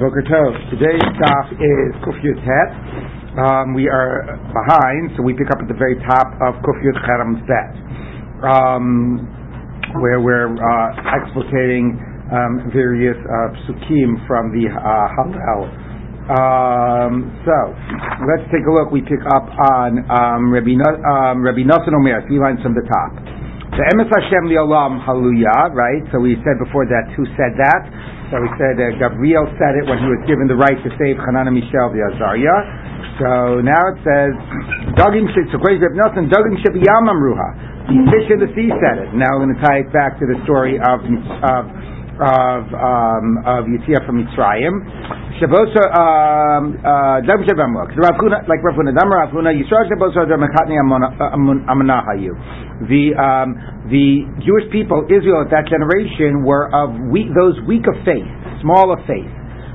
Boker Tov. Today's stop is Kufyut Het. Um, we are behind, so we pick up at the very top of Kufyut Cheram's Bet, um, where we're uh, explicating um, various uh, psukim from the uh. Um, so let's take a look. We pick up on um, Rabbi, no, um, Rabbi Nosson Omer, three lines from the top. The Emes Hashem Li'olam Hallelujah, right? So we said before that, who said that? So we said Gabriel said it when he was given the right to save Hanan and Mishael the Azariah. So now it says, Dugim so according to Nelson, Dugim Shib Yam Amruha. The fish in the sea said it. Now we're going to tie it back to the story of of of um, of Yitziah from Mitzrayim. Shabosa um, uh, Shib Amruha. Rav Huna, like Rav Huna, Damar Rav Huna, Yisrael Shabosa Mekatni Amanahayu. The um, the Jewish people, Israel at that generation, were of weak, those weak of faith, small of faith.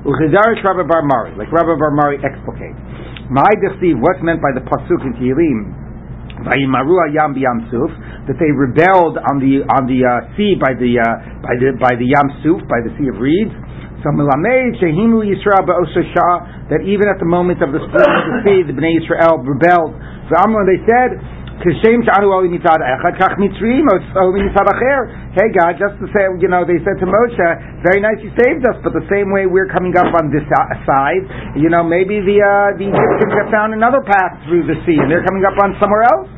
Uchidarish Rabbi Bar Mari, like Rabbi Bar Mari explicates. My what's meant by the pasuk in Tehillim? That they rebelled on the on the uh, sea by the uh, by the by the Yam Suf, by the Sea of Reeds. So that even at the moment of the split of the sea, the Bnei Israel rebelled. So Amr, they said, Hey God, just to say, you know, they said to Moshe, very nice you saved us, but the same way we're coming up on this side, you know, maybe the uh, the Egyptians have found another path through the sea and they're coming up on somewhere else.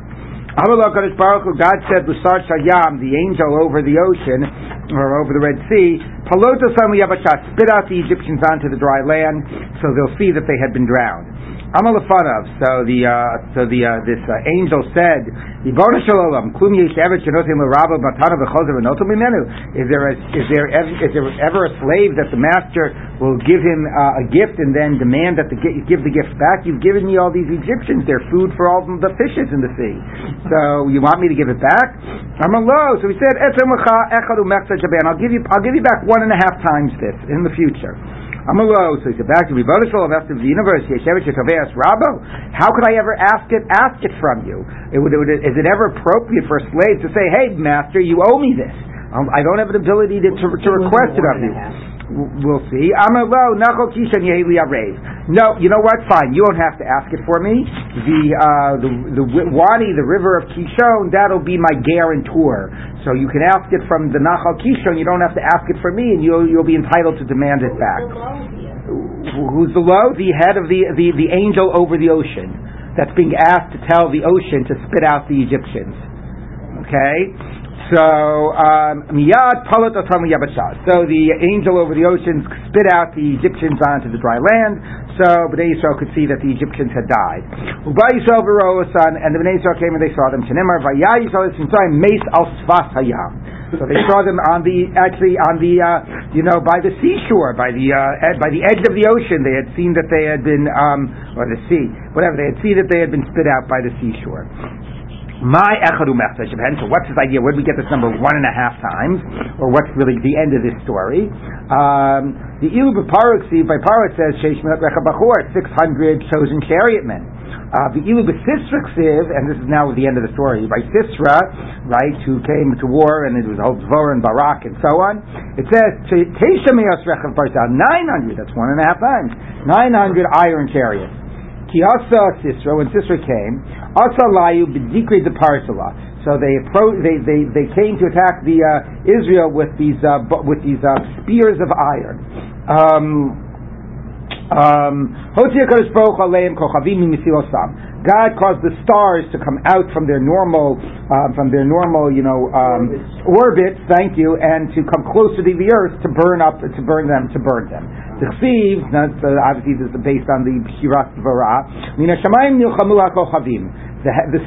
God said, "Busar Shayam, the angel over the ocean or over the Red Sea, Palota spit out the Egyptians onto the dry land, so they'll see that they had been drowned." Amalafanav. So the uh, so the uh, this uh, angel said, Is there a, is there is there ever, is there ever a slave that the master will give him uh, a gift and then demand that the give the gift back? You've given me all these Egyptians; they're food for all the fishes in the sea. So you want me to give it back? I'm a low. So he said, I'll give you I'll give you back one and a half times this in the future. Amalo, so he said back to Ribono of the universe, Yeshevet Shekaveas Rabo. How could I ever ask it ask it from you? It would, it would, is it ever appropriate for a slave to say, Hey master, you owe me this? Um, I don't have an ability to, to, to request it of you. We'll see. Amalo, Nachol Kishan Yeheli No, you know what? Fine. You don't have to ask it for me. The uh, the the Wadi, the river of Kishon, that'll be my guarantor. So you can ask it from the Nachal Kishon. You don't have to ask it for me, and you'll you'll be entitled to demand it back. Who's the low? The head of the, the the angel over the ocean. That's being asked to tell the ocean to spit out the Egyptians. Okay. So um, miyad palat So the angel over the oceans spit out the Egyptians onto the dry land. So Bnei Yisrael could see that the Egyptians had died. Uba Yisrael son, and the Bnei Yisrael came and they saw them. Shenimar vayah Yisrael mace al svas hayam. So they saw them on the actually on the uh, you know by the seashore by the uh, ed, by the edge of the ocean. They had seen that they had been um, or the sea whatever they had seen that they had been spit out by the seashore. My echadu So what's his idea? Where did we get this number one and a half times? Or what's really the end of this story? Um, the ilu b'paruksiv by Paro says sheishmet recha bachor, six hundred chosen chariotmen. Uh, the ilu b'sisraksiv, and this is now the end of the story. By Sisra, right, who came to war and it was whole Dvor and Barak and so on. It says teisha meos rechav nine hundred. That's one and a half times. Nine hundred iron chariots. Kiasa Sisra, when Sisra came, Asa Layu b'dikri de Parsala. So they, they, they, they came to attack the uh, Israel with these uh, with these uh, spears of iron. Um, God caused the stars to come out from their normal, uh, from their normal, you know, um, orbits. Thank you, and to come closer to the earth to burn up, to burn them, to burn them. The chsiv, obviously this is based on the Shirat Vara. The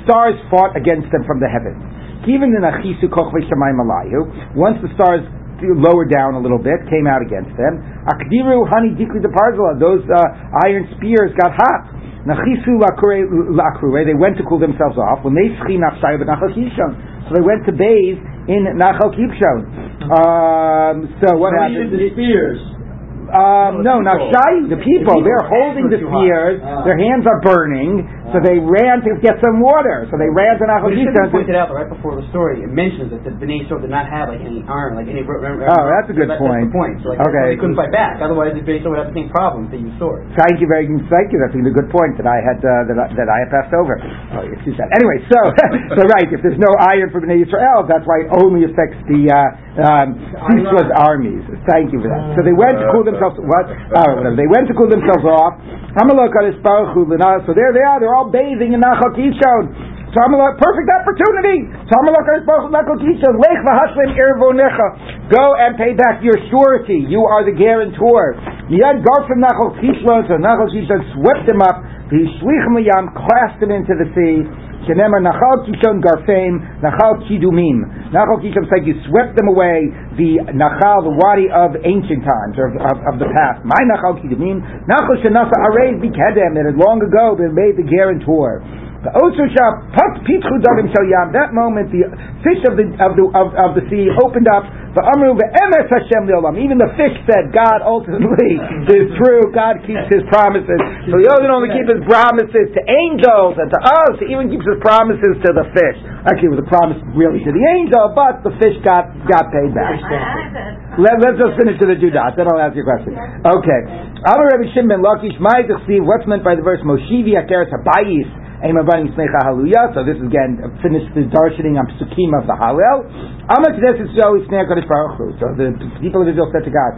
stars fought against them from the heavens. Even in Achisu Kochve the Nachisu Once the stars lowered down a little bit, came out against them. Akdiru Hani Dikli Those uh, iron spears got hot. Nachisu lakure, they went to cool themselves off. When they schi Kishon, so they went to bathe in Nachal Kishon. Um, so what happened? The spears. Um, no, now Shayu, the people, they're holding the spears, their hands are burning, so they ran to get some water. So they ran to Nachal But it should be pointed out right before the story. It mentions that the Bnei Yisrael did not have like any iron, like any. Oh, that's a good point. point. So, like, Okay. they couldn't fight back. Otherwise, the Bnei Yisrael would have the same problem if they used swords. Thank you very much. thank you. That's a good point that I had uh, that I, that I had passed over. Oh, excuse that. Anyway, so so right, if there's no iron for Bnei Yisrael, that's why it only affects the uh, um, armies. Thank you for that. So they went to cool themselves. What? Whatever. They went to cool themselves off. So there they are. They're all bathing in Nachal Kishon. So Hamalok, perfect opportunity. Kishon. Lech v'hashlim irvonecha. Go and pay back your surety. You are the guarantor. Yad go from Nachal Kishon. So Nachal Kishon swept him up. He shlichem liyam, cast him into the sea. Shenemar Nachal Kishon Garfeim, Nachal Kidumim. Nachal Kishon said you swept them away, the Nachal, the wadi of ancient times, or of, of, of the past. My Nachal Kidumim, Nachal Shenasa Arei Bikedem, it had long ago been made the guarantor. The Osusha Pat Pitchu Dagim Shel That moment, the fish of the of the of, of the sea opened up. The Amru Emes Hashem Leolam. Even the fish said, God ultimately is true. God keeps His promises. So He doesn't only keep His promises to angels and to us. He even keeps His promises to the fish. Actually, it was a promise really to the angel, but the fish got got paid back. Let, us just finish to the Judas, then I'll ask you a question. Okay. Amar Rabbi Shimon Lakish Mai Steve. What's meant by the verse Moshivi Akeres Habayis? So this is again uh, finished the darshaning on Psukim of the Hallel. So the people of Israel said to God.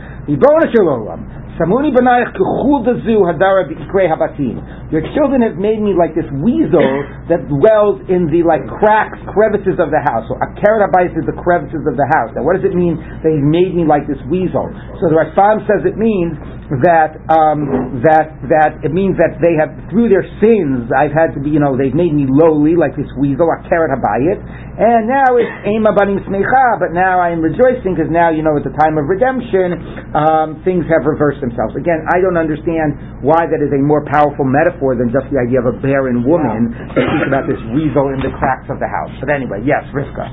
Samuni Hadara Habatim. Your children have made me like this weasel that dwells in the like cracks, crevices of the house. So Akeret Habayis is the crevices of the house. Now what does it mean they've made me like this weasel? So the Rashbam says it means that um, that that it means that they have through their sins I've had to be you know they've made me lowly like this weasel Akeret Habayit, and now it's Ema Banim Smecha, but now I am rejoicing because now you know at the time of redemption um, things have reversed themselves. Again, I don't understand why that is a more powerful metaphor than just the idea of a barren woman to speak about this weasel in the cracks of the house. But anyway, yes, Rivka.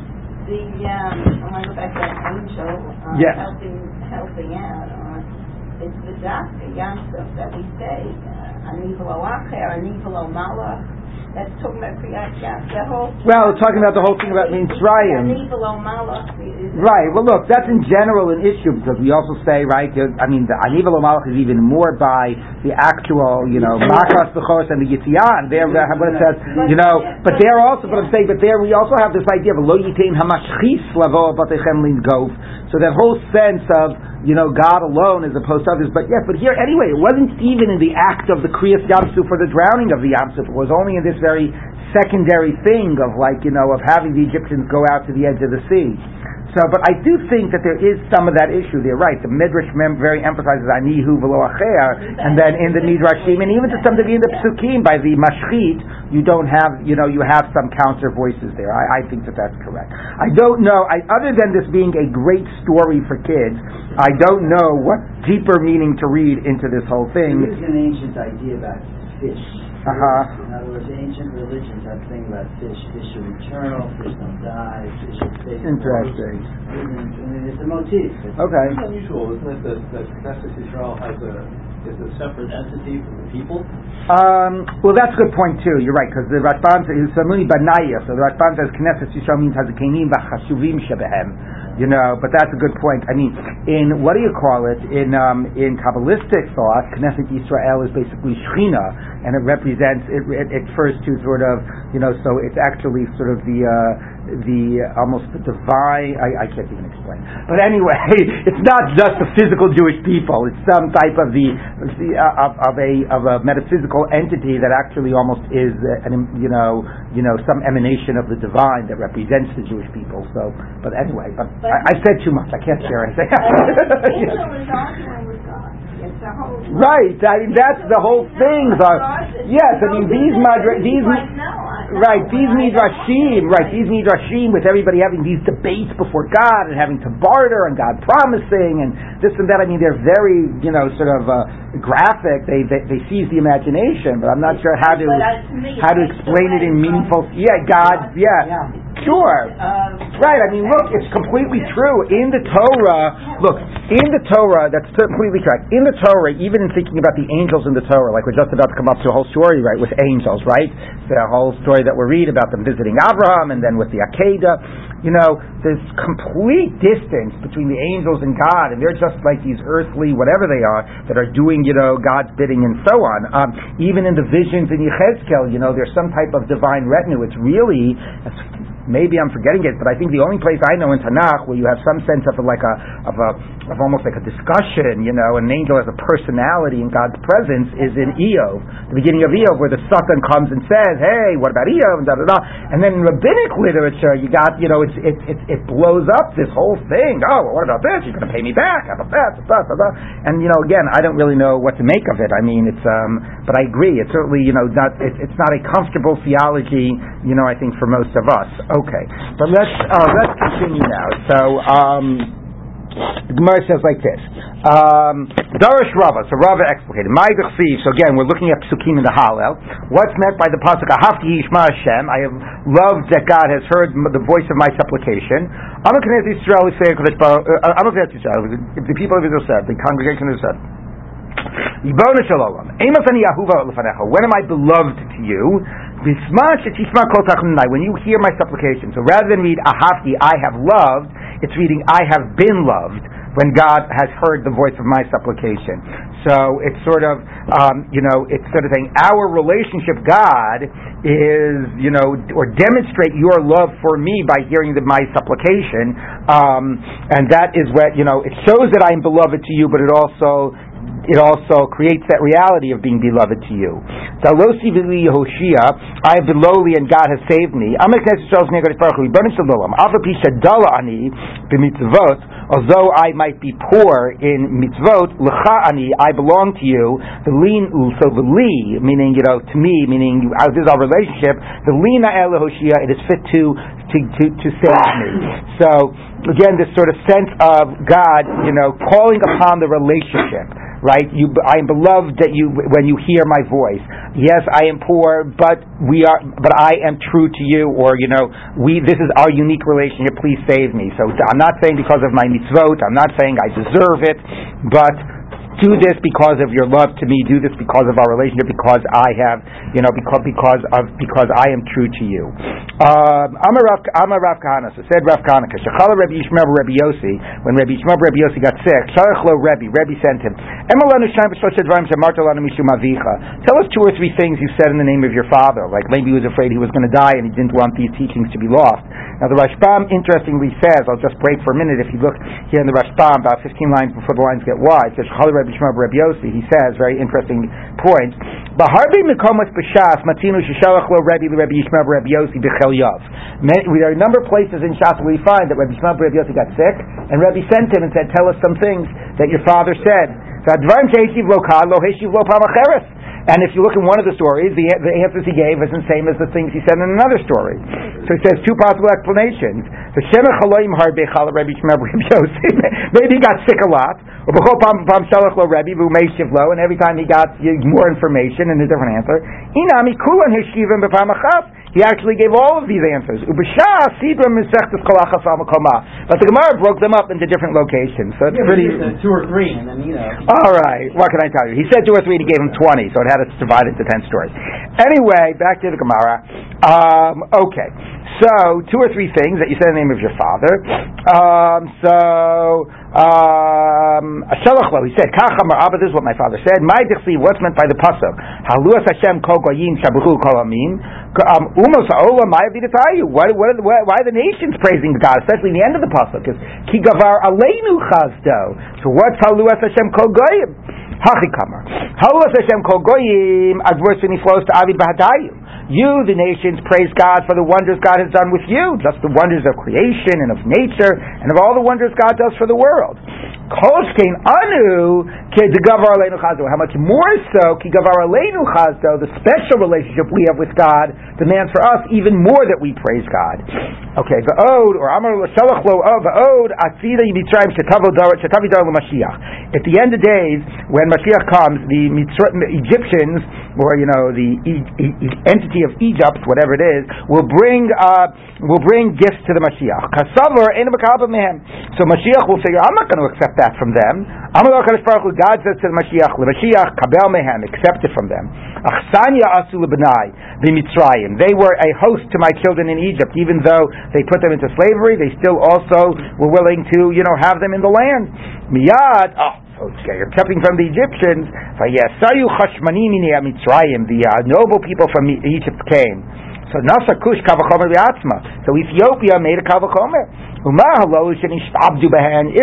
The, um, I want to go back to angel, uh, Yes. helping, helping out, uh, it's the doctor, Yamsuf, that we say, uh, Anivalo Acher, Anivalo Malach, that's talking about Kriyat Yam, the whole. Well, talking about the whole thing about Mitzrayim. Anivalo Malach is. Right. Well, look, that's in general an issue because we also say, right? I mean, the Anival Malach is even more by the actual, you know, Makas Bechos and the Yitziyah, and there, uh, what it says, you know. But there also, but I'm saying, but there we also have this idea of Lo Yitain Hamashchis Lavo Batechem Lin Gov. So that whole sense of, you know, God alone as opposed to others. But yes, but here anyway, it wasn't even in the act of the Kriyas Yamsuf for the drowning of the Yamsuf. It was only in this very secondary thing of like, you know, of having the Egyptians go out to the edge of the sea. So, but I do think that there is some of that issue there, right? The Midrash mem- very emphasizes anihu v'lo acher, and then in the Midrashim, and even to some degree in the Psukim, by the Mashchit, you don't have, you know, you have some counter voices there. I, I think that that's correct. I don't know, I, other than this being a great story for kids, I don't know what deeper meaning to read into this whole thing. is an ancient idea about fish. Uh-huh. In other words, ancient religions have a thing about fish. Fish are eternal, fish don't die, fish are safe. Interesting. I mean, it's a motif. It's Okay. It's unusual, isn't it, that, that Knesset Israel has a, is a separate entity from the people? Um, well, that's a good point too. You're right because the Rashbam says Samuni Banaya. So the Rashbam says Knesset Yisrael means Hazikenim v'Chashuvim shebehem. You know, but that's a good point. I mean, in what do you call it? In um, in Kabbalistic thought, Knesset Israel is basically Shechina, and it represents it, it. It refers to sort of you know. So it's actually sort of the uh, the almost the divine. I, I can't even explain. But anyway, it's not just the physical Jewish people. It's some type of the uh, of, of a of a metaphysical entity that actually almost is uh, an you know you know some emanation of the divine that represents the Jewish people. So, but anyway, but, I, I said too much. I can't share anything. Angel is arguing with God. It's a whole. Right, I mean that's the whole thing. So, yes, I mean these madra- these Like, no, I- no, right these midrashim, right these midrashim with everybody having these debates before God and having to barter and God promising and this and that. I mean they're very you know sort of uh, graphic. They, they they seize the imagination, but I'm not sure how to uh, how to explain it in meaningful. Yeah, God. Yeah. Sure. Um, Right, I mean, look, it's completely true. In the Torah, look, in the Torah, that's completely correct. In the Torah, even in thinking about the angels in the Torah, like we're just about to come up to a whole story, right, with angels, right? The whole story that we read about them visiting Abraham and then with the Akedah. You know, there's complete distance between the angels and God, and they're just like these earthly, whatever they are, that are doing, you know, God's bidding and so on. Um, even in the visions in Yechezkel, you know, there's some type of divine retinue. It's really, maybe I'm forgetting it, but I think the only place I know in Tanakh where you have some sense of like a of a of almost like a discussion, you know, an angel has a personality in God's presence is in Iyov, the beginning of Iyov, where the Satan comes and says, "Hey, what about Iyov?" and da da da. And then in rabbinic literature, you got you know, it's it it, it blows up this whole thing. Oh, well, what about this? You're going to pay me back? How about that? Da, da, da, And you know, again, I don't really know what to make of it. I mean, it's um, but I agree. It's certainly you know not it, it's not a comfortable theology. You know, I think for most of us. Okay, but let's uh, let's continue now. So. Um, the Gemara says like this. Um, Darish Rava, so Rava explicated. My So again, we're looking at Psukim in the Hallel. What's meant by the pasuk Ahafti Yishma Hashem? I have loved that God has heard the voice of my supplication. I'm a Israel. I'm a Israel. The people of Israel said, the congregation has said. When am I beloved to you? When you hear my supplication. So rather than read Ahafti, I have loved, it's reading I have been loved when God has heard the voice of my supplication. So it's sort of, um, you know, it's sort of saying our relationship, God, is, you know, or demonstrate your love for me by hearing the, my supplication. Um, and that is what, you know, it shows that I am beloved to you, but it also it also creates that reality of being beloved to you. Dalosi v'li Yehoshia, I have been lowly and God has saved me. Although I might be poor in mitzvot, l'cha ani, I belong to you. The lean so the li, meaning you know to me, meaning uh, this is our relationship. The lina el Yehoshia, it is fit to to to, to save me. So again, this sort of sense of God, you know, calling upon the relationship right? You, I am beloved that you when you hear my voice. Yes, I am poor, but we are, but I am true to you, or you know, we. This is our unique relationship. Please save me. So I'm not saying because of my mitzvot. I'm not saying I deserve it, but do this because of your love to me. Do this because of our relationship. Because I have, you know, because because of because I am true to you. Um, I'm a Rav, Kahana. So said Rav Kahana. Shachala Rabbi Yishmael Rabbi Yossi. When Rabbi Yishmael Rabbi Yossi got sick, Sharach lo Rabbi. Rabbi sent him. Tell us two or three things you said in the name of your father. Like maybe he was afraid he was going to die and he didn't want these teachings to be lost. Now the Rashbam interestingly says, I'll just break for a minute. If you look here in the Rashbam, about 15 lines before the lines get wide, says Rabbi Shmuel Rabbi Yossi. He says very interesting point. B'harbi mikomas b'shas matinu sheshalach lo Rabbi Rabbi Yishmael Rabbi Yossi b'chel yav. There are a number of places in Shas where we find that Rabbi Yishmael Rabbi Yossi got sick, and Rabbi sent him and said, "Tell us some things that your father said." And if you look in one of the stories, the, the answers he gave isn't the same as the things he said in another story. So he says two possible explanations. Maybe he got sick a lot. And every time he got more information and a different answer. He actually gave all of these answers. But the Gemara broke them up into different locations. So it's yeah, pretty. two or three, and then you know. All right. What can I tell you? He said two or three, and he gave him twenty, so it had to divide into ten stories. Anyway, back to the Gemara. Um, okay. So two or three things that you said in the name of your father. Um, so um, he said, Kachamar Abba, this is what my father said. My dixli, what's meant by the pasuk? Haluas Hashem kol goyim shabuchu kol amin. Um, Umos ha'olam maya b'datayu. Why, are the nations praising God, especially the end of the pasuk? Is ki gavar aleinu chazdo. So what's Haluas Hashem kol goyim? Hachikamar. Haluas Hashem kol goyim, he flows to Avid b'hadayu. You, the nations, praise God for the wonders God has done with you, just the wonders of creation and of nature, and of all the wonders God does for the world. Koshkein anu How much more so ki gavar aleinu chazdo, the special relationship we have with God demands for us even more that we praise God. Okay, ode or amar shalach lo oh, ode atzida yimitzrayim shetavi dar Mashiach. At the end of days, when Mashiach comes, the Egyptians or you know the e- e- entity of Egypt, whatever it is, will bring uh, will bring gifts to the Mashiach. So Mashiach will say, I'm not going to accept that from them. God says to the Mashiach, the Mashiach kabel mehem, accept it from them. Achsanya asu lebenai b'mitzrayim. They were a host to my children in Egypt, even though they put them into slavery. They still also were willing to, you know, have them in the land. Miyad. Oh, accepting from the Egyptians. The uh, noble people from Egypt came. So Nasa Kush Kavachomer. So Ethiopia made a Kavachomer. If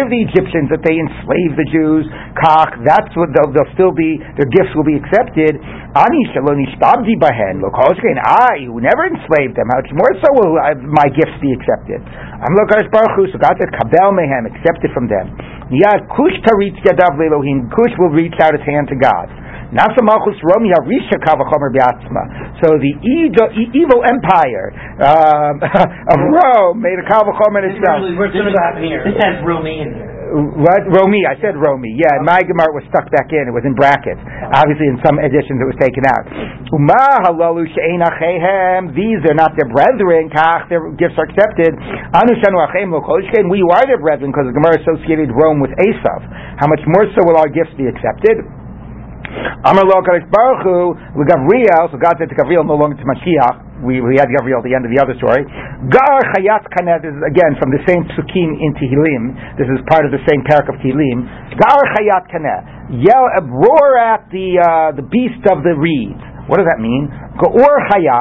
the Egyptians that they enslave the Jews, kach, that's what they'll, they'll still be. Their gifts will be accepted. Ani shaloni shtabdi bahen. I who never enslaved them. How much more so will my gifts be accepted? I'm Lokash Baruch Hu. So God said, Kabel mehem, accept it from them. Niyad Kush taritz yadav lelohim. Kush will reach out his hand to God. Nasa Malchus Romi Harisha Kavachomer Biatzma. So the evil empire um, of Rome made a Kavachomer itself. What's going to happen here? This has Romy in there. What? Romi, I said Romi. Yeah, my Gemara was stuck back in. It was in brackets. Obviously, in some editions, it was taken out. Uma halalu These are not their brethren. Kach, their gifts are accepted. Anu shanu achem We are their brethren because the Gemara associated Rome with Esav. How much more so will our gifts be accepted? Amar lo Kadosh Baruch Hu, Gavriel, so God said to Gavriel, no longer to Mashiach. We, we had Gavriel at the end of the other story. Gar Chayat Kaneh, this is again from the same psukim in Tehillim. This is part of the same parak of Tehillim. Gar Chayat Kaneh, yell, roar at the uh, the beast of the reeds. What does that mean? Gaor Chaya,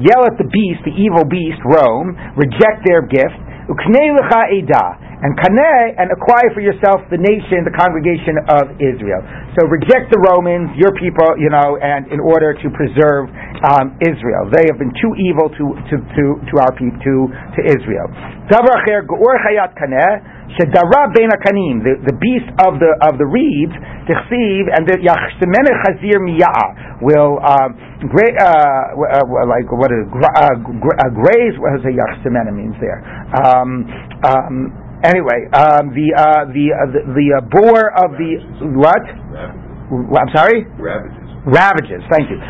yell at the beast, the evil beast, Rome, reject their gift. Uknei Lecha Edah and kaneh and acquire for yourself the nation, the congregation of Israel. So reject the Romans, your people, you know, and in order to preserve um, Israel, they have been too evil to to to, to our people to to Israel. The, the beast of the of the reeds, tichsiv, and the yachsemene chazir miyah will uh, gra- uh, uh, like what is uh, gra- uh, graze? What does a yachsemene means there? Um, um, Anyway, um, the uh, the uh, the, the uh, boar of the what? I'm sorry. Ravages. Ravages. Thank you.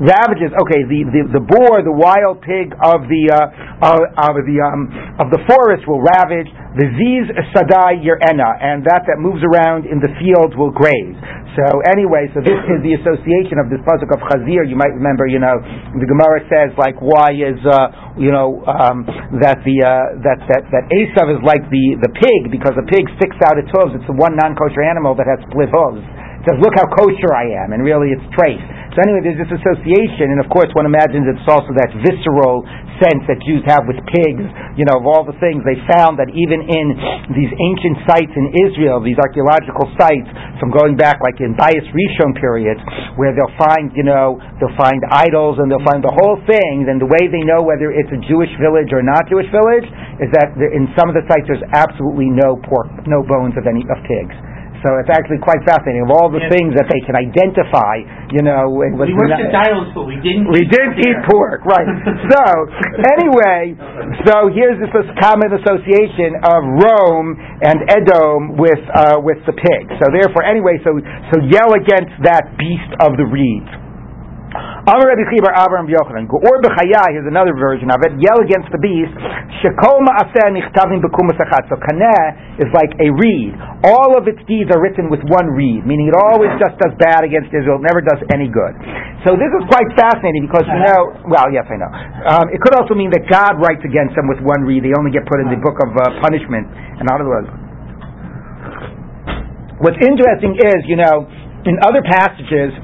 ravages. Okay. The, the, the boar, the wild pig of the uh, of the um, of the forest will ravage. The ziz sadai yerena, and that that moves around in the fields will graze. So anyway, so this is the association of this pasuk of Chazir. You might remember, you know, the Gemara says like, why is uh, you know um, that the uh, that that that Esav is like the the pig because the pig sticks out its hooves. It's the one non-kosher animal that has split hooves says, look how kosher I am, and really it's trace. So anyway, there's this association, and of course one imagines it's also that visceral sense that Jews have with pigs, you know, of all the things. They found that even in these ancient sites in Israel, these archaeological sites, from going back like in Bayis Rishon periods, where they'll find, you know, they'll find idols and they'll find the whole thing, then the way they know whether it's a Jewish village or not Jewish village is that in some of the sites there's absolutely no pork, no bones of any of pigs. So it's actually quite fascinating. Of all the things that they can identify, you know, we worked at Dials, but we didn't. We didn't eat pork, right? so anyway, so here's this, this common association of Rome and Edom with uh, with the pig. So therefore, anyway, so so yell against that beast of the reeds. Amar Rabbi Chibar Avram Yochanan. Or b'chaya, here's another version of it. Yell against the beast. Shekol ma'aseh nichtavim achat. So kaneh is like a reed. All of its deeds are written with one reed, meaning it always just does bad against Israel. Never does any good. So this is quite fascinating because you know, well, yes, I know. Um, it could also mean that God writes against them with one reed. They only get put in the book of uh, punishment. In other words, what's interesting is, you know, in other passages,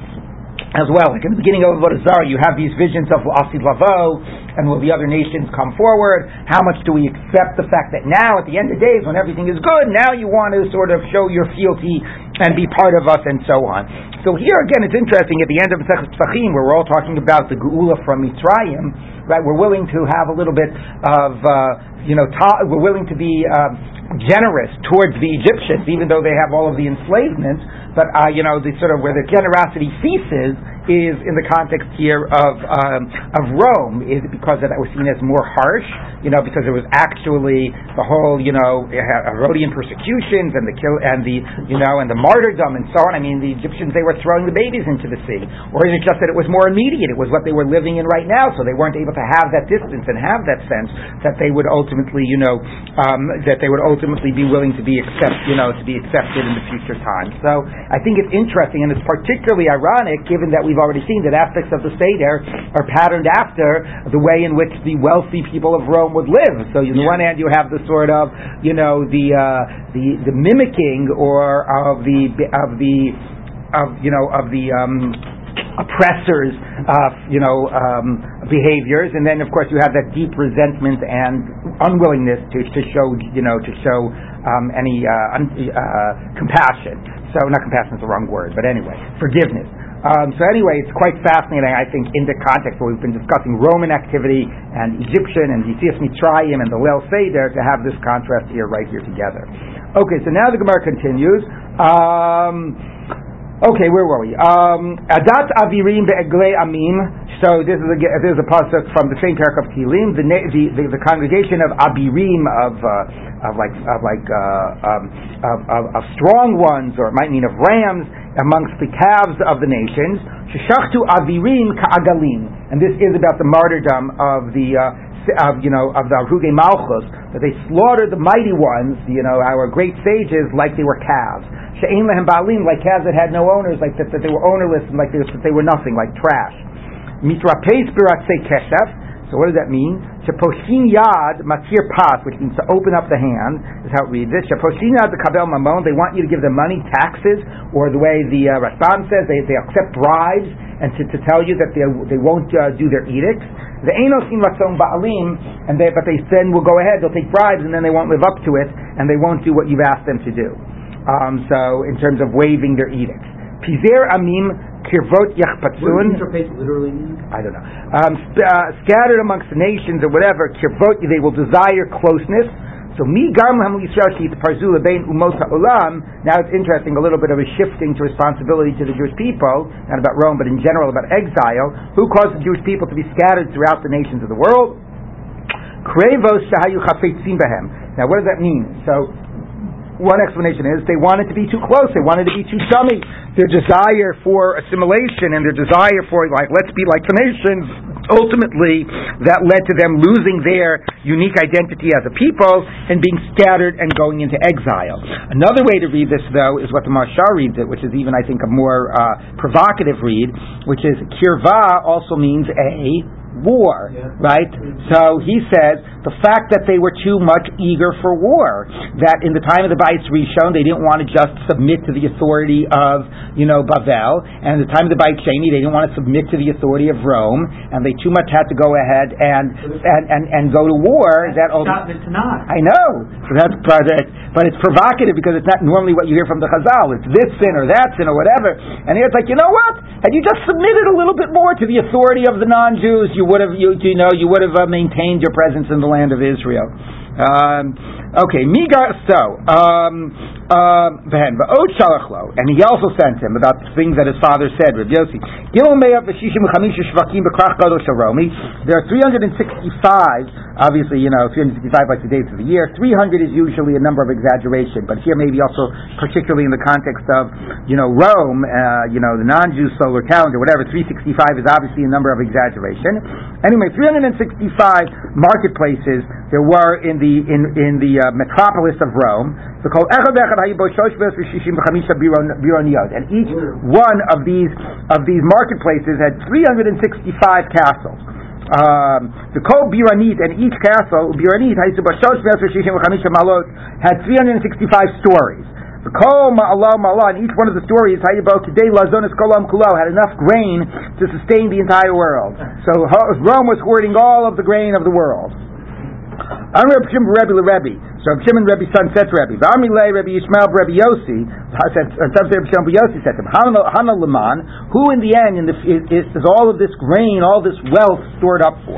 as well. Like in the beginning of Avodah Zarah, you have these visions of Asid Lavo, and will the other nations come forward? How much do we accept the fact that now, at the end of days, when everything is good, now you want to sort of show your fealty and be part of us, and so on. So here again, it's interesting. At the end of Masechet where we're all talking about the Geula from Mitzrayim, right? We're willing to have a little bit of, uh, you know, ta- we're willing to be uh, generous towards the Egyptians, even though they have all of the enslavement but uh, you know, the sort of where the generosity ceases is in the context here of um, of Rome, is because that was seen as more harsh, you know, because it was actually the whole, you know, Herodian persecutions and the kill and the you know and the martyrdom and so on. I mean, the Egyptians they were throwing the babies into the sea? Or is it just that it was more immediate? It was what they were living in right now, so they weren't able to have that distance and have that sense that they would ultimately, you know, um, that they would ultimately be willing to be accept, you know, to be accepted in the future time. So I think it's interesting, and it's particularly ironic given that we've already seen that aspects of the Seder are patterned after the way in which the wealthy people of Rome would live. So on the one hand, you have the sort of, you know, the uh, the the mimicking or of the of the of you know of the um, oppressors, uh, you know, um, behaviors, and then of course you have that deep resentment and unwillingness to, to show, you know, to show um, any uh, un, uh, compassion. So not compassion is the wrong word, but anyway, forgiveness. Um, so anyway, it's quite fascinating, I think, in the context where we've been discussing Roman activity and Egyptian and Mitzrayim and the Leil Seder to have this contrast here, right here together. Okay, so now the Gemara continues. Um, Okay, where were we? Um, Adat Avirim be'egle Amim. So this is a this is a pasuk from the same parak of Kilim. The, the, the, the congregation of Abirim of uh, of like of like uh, um, of, of, of, strong ones, or it might mean of rams amongst the calves of the nations. Sheshachtu Avirim ka'agalim, and this is about the martyrdom of the. Uh, of you know of the Aruge Malchus that they slaughtered the mighty ones, you know our great sages, like they were calves. She'ein lehem baalim, like calves that had no owners, like that, that they were ownerless and like they, that they were nothing, like trash. Mitrapes biratzei keshef. So what does that mean? Shaposhin yad matir pas, which means to open up the hand, is how it reads it. Shaposhin yad the kabel mamon. They want you to give them money, taxes, or the way the uh, Rashbam says, they, they accept bribes, and to, to tell you that they, they won't uh, do their edicts. The enosim ratzon baalim, and they, but they then will go ahead. They'll take bribes, and then they won't live up to it, and they won't do what you've asked them to do. Um, so, in terms of waiving their edicts. Pizer amim kirvot yachpatsun. literally mean? I don't know. Um, sp- uh, scattered amongst the nations or whatever, kirvot, they will desire closeness. So mi gam ham Yisrael shit parzu lebein umot ha'olam. Now it's interesting, a little bit of a shifting to responsibility to the Jewish people, not about Rome, but in general about exile. Who caused the Jewish people to be scattered throughout the nations of the world? Krevos shahayu chafetzim behem. Now what does that mean? So one explanation is they wanted to be too close. They wanted to be too chummy. Their desire for assimilation and their desire for like let's be like the nations. Ultimately, that led to them losing their unique identity as a people and being scattered and going into exile. Another way to read this, though, is what the Maharsha reads it, which is even I think a more uh, provocative read, which is kirva also means a war, yeah. right? So he says the fact that they were too much eager for war, that in the time of the Bais Rishon they didn't want to just submit to the authority of you know Bavel, and in the time of the Bais Sheni they didn't want to submit to the authority of Rome, and they too much had to go ahead and and and, and go to war. That's that tonight. I know, so that's but but it's provocative because it's not normally what you hear from the Chazal. It's this sin or that sin or whatever, and here it's like you know what? Had you just submitted a little bit more to the authority of the non-Jews, you would have you, you know you would have uh, maintained your presence in the land of Israel. Um, okay, Migar so um, um, and he also sent him about the things that his father said. Rabbi Yossi, there are 365 Obviously, you know, 365 like the days of the year. 300 is usually a number of exaggeration, but here maybe also particularly in the context of, you know, Rome, uh, you know, the non-Jew solar calendar, whatever. 365 is obviously a number of exaggeration. Anyway, 365 marketplaces there were in the in in the uh, metropolis of Rome. So called and each one of these of these marketplaces had 365 castles. Um, the Kol Biranit and each castle, Biranit, had 365 stories. The Kol Ma'alah Ma'alah, and each one of the stories, today Lazonis Kolam Kulo, had enough grain to sustain the entire world. So Rome was hoarding all of the grain of the world. I'm Rabbi Shimon Rebbe Rebbe. So Rabbi Shimon Rebbe's son said to Rebbe, V'ami lei Rebbe Yishmael Rebbe Yossi, said, Rabbi Shimon Yossi said to him, Hana Leman, who in the end in the, is, is all of this grain, all this wealth stored up for?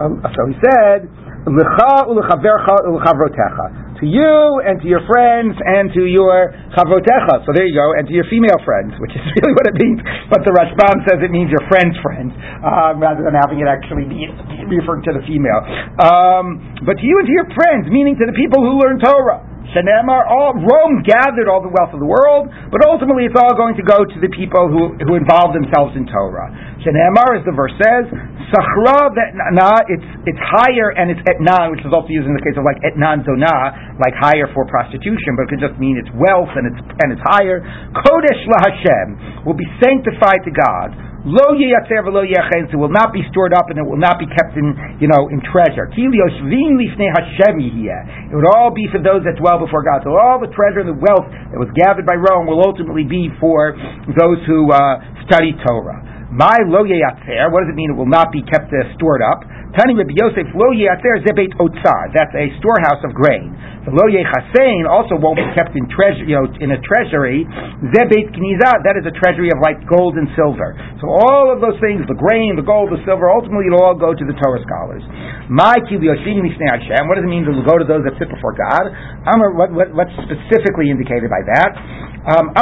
Um, so he said, L'cha u'lechavercha u'lechavrotecha to you and to your friends and to your chavotecha. So there you go, and to your female friends, which is really what it means. But the Rashbam says it means your friend's friends, um, rather than having it actually be, referring to the female. Um, but to you and to your friends, meaning to the people who learn Torah. Shenemar, all Rome gathered all the wealth of the world, but ultimately it's all going to go to the people who, who involve themselves in Torah. Shenemar, as the verse says, Sachra na, it's it's higher and it's etnan, which is also used in the case of like etnan zonah, like higher for prostitution, but it could just mean it's wealth and it's and it's higher. Kodesh la Hashem will be sanctified to God. Lo yiyatzer v'lo yechen, so it will not be stored up and it will not be kept in, you know, in treasure. Kil yoshvim lifnei Hashem It would all be for those that dwell before God. So all the treasure and the wealth that was gathered by Rome will ultimately be for those who uh, study Torah. My lo yiyatzer, what does it mean? It will not be kept uh, stored up. Tani Rabbi Yosef lo yiyatzer zebet otzar. That's a storehouse of grain. The lo yechasein also won't be kept in treasure, you know, in a treasury. Zebet kniza, that is a treasury of like gold and silver. So all of those things, the grain, the gold, the silver, ultimately it'll all go to the Torah scholars. My kilioshim Hashem. What does it mean to go to those that sit before God? What, what, what's specifically indicated by that? Um,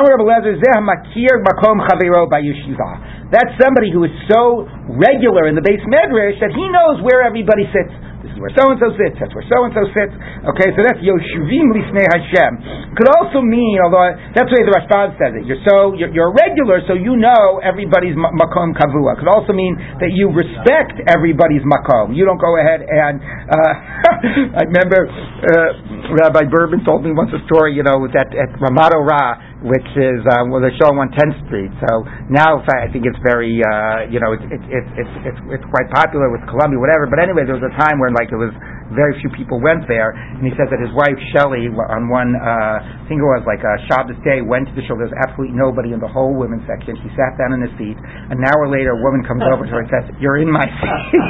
That's somebody who is so regular in the beis medrash that he knows where everybody sits This is where so and so sits. That's where so and so sits. Okay, so that's Yoshuvim Lisnei Hashem. Could also mean, although that's the way the Rashbam says it. You're so you're, you're regular, so you know everybody's makom kavua. Could also mean that you respect everybody's makom. You don't go ahead and. Uh, I remember uh, Rabbi Berman told me once a story. You know, that at Ramath Orah which is um, well, they're showing on 10th Street. So now, I think it's very, uh, you know, it's it's it's it's it's quite popular with Columbia, whatever. But anyway, there was a time when like it was very few people went there, and he said that his wife Shelley, on one, uh, I think it was like a Shabbos day, went to the show. There's absolutely nobody in the whole women's section. She sat down in a seat. An hour later, a woman comes over to her and says, "You're in my seat."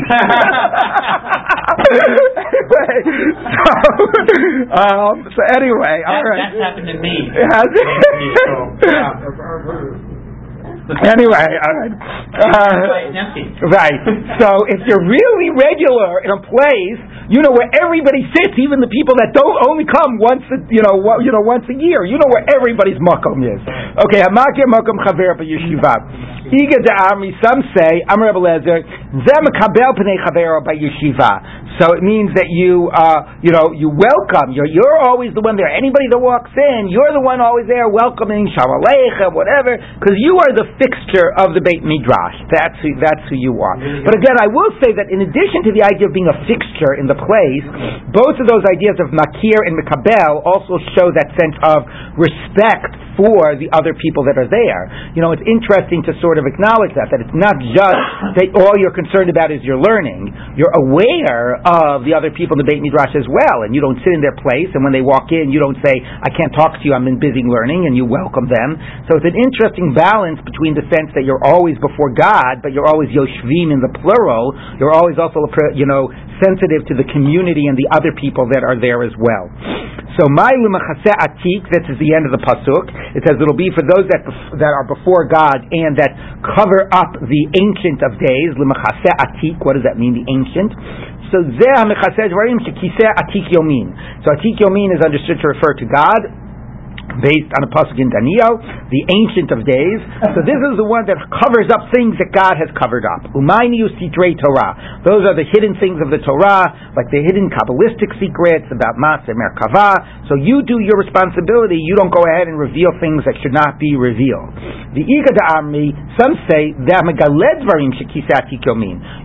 anyway, so, um, so anyway, all right. That's happened to me. anyway, all right. Uh, right. So if you're really regular in a place, you know where everybody sits, even the people that don't only come once, a, you know, you know, once a year. You know where everybody's makom is. Okay, hamakir makom chaver yeshiva. Iga de Amri, some say, I'm Amr Abelezer, Zem kabel pnei chaver by yeshiva. So it means that you, uh, you know, you welcome. You're, you're always the one there. Anybody that walks in, you're the one always there welcoming, shalom aleichem, whatever, because you are the fixture of the Beit Midrash. That's who, that's who you are. Mm-hmm. But again, I will say that in addition to the idea of being a fixture in the place, both of those ideas of makir and mikabel also show that sense of respect for the other people that are there. You know, it's interesting to sort of acknowledge that, that it's not just that all you're concerned about is your learning. You're aware of the other people in the Beit Midrash as well, and you don't sit in their place, and when they walk in, you don't say, I can't talk to you, I'm in busy learning, and you welcome them. So it's an interesting balance between the sense that you're always before God, but you're always Yoshvim in the plural. You're always also, you know, sensitive to the community and the other people that are there as well. So my limachase atik, this is the end of the pasuk. It says it'll be for those that that are before God and that cover up the ancient of days. Limachase atik. What does that mean? The ancient. So zeh hamechase dvarim atik yomin. So atik yomin is understood to refer to God based on a pasuk in Daniel, the Ancient of Days. So this is the one that covers up things that God has covered up. Umayniu sitrei Torah. Those are the hidden things of the Torah, like the hidden Kabbalistic secrets about Maaseh Merkava. So you do your responsibility. You don't go ahead and reveal things that should not be revealed. The Iga Army, some say,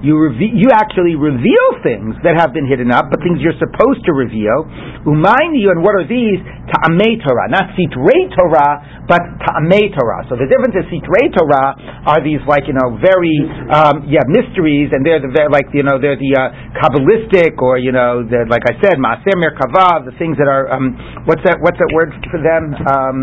you, reve- you actually reveal things that have been hidden up, but things you're supposed to reveal. Umayniu, and what are these? Ta'amei Torah, not sitrei Torah, but ta'amei Torah. So the difference is sitrei Torah are these like you know very um, yeah mysteries, and they're the like you know they're the uh, kabbalistic or you know the, like I said Maaseh Merkava, the things that are um, what's that what's that word for them? Um,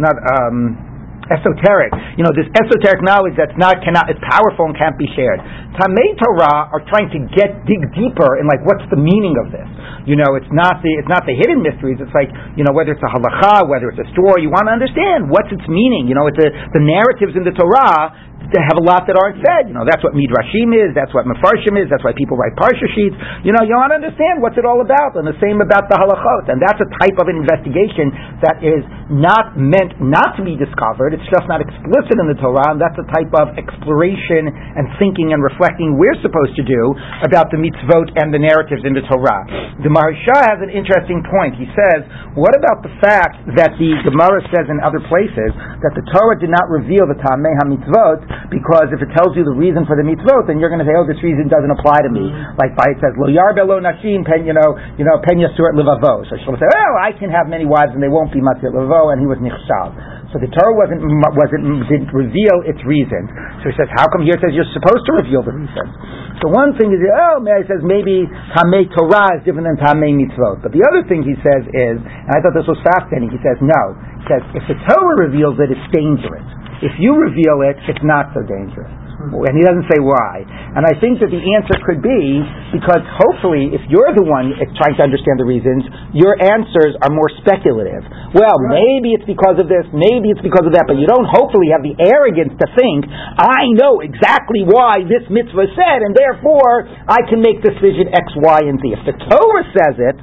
not um, esoteric. You know, this esoteric knowledge that's not cannot is powerful and can't be shared. Tamei Torah are trying to get dig deeper in like what's the meaning of this. You know, it's not the it's not the hidden mysteries. It's like you know whether it's a halacha, whether it's a story. You want to understand what's its meaning. You know, it's a, the narratives in the Torah have a lot that aren't said. You know, that's what midrashim is. That's what mefarshim is. That's why people write parsha sheets. You know, you want to understand what's it all about, and the same about the halachot. And that's a type of an investigation that is not meant not to be discovered. It's just not explicit in the Torah, and that's a type of exploration and thinking and reflecting we're supposed to do about the mitzvot and the narratives in the Torah. The Maharsha has an interesting point. He says, what about the fact that the Gemara says in other places that the Torah did not reveal the Tameh HaMitzvot because if it tells you the reason for the mitzvot, then you're going to say, oh, this reason doesn't apply to me. Mm. Like by it says, Lo yarbe lo nashim pen, you know, you know, pen yasur livavo. So she'll say, oh, I can have many wives and they won't be matir livavo, and he was nichshav. So the Torah wasn't wasn't didn't reveal its reasons. So he says, how come here it says you're supposed to reveal the reasons? So one thing is, oh, he says maybe Tamei Torah is different than Tamei Mitzvot. But the other thing he says is, and I thought this was fascinating. He says no. He says if the Torah reveals it, it's dangerous. If you reveal it, it's not so dangerous. Mm-hmm. And he doesn't say why. And I think that the answer could be because hopefully, if you're the one trying to understand the reasons, your answers are more speculative. Well, maybe it's because of this, maybe it's because of that, but you don't hopefully have the arrogance to think, I know exactly why this mitzvah is said, and therefore I can make decision X, Y, and Z. If the Torah says it,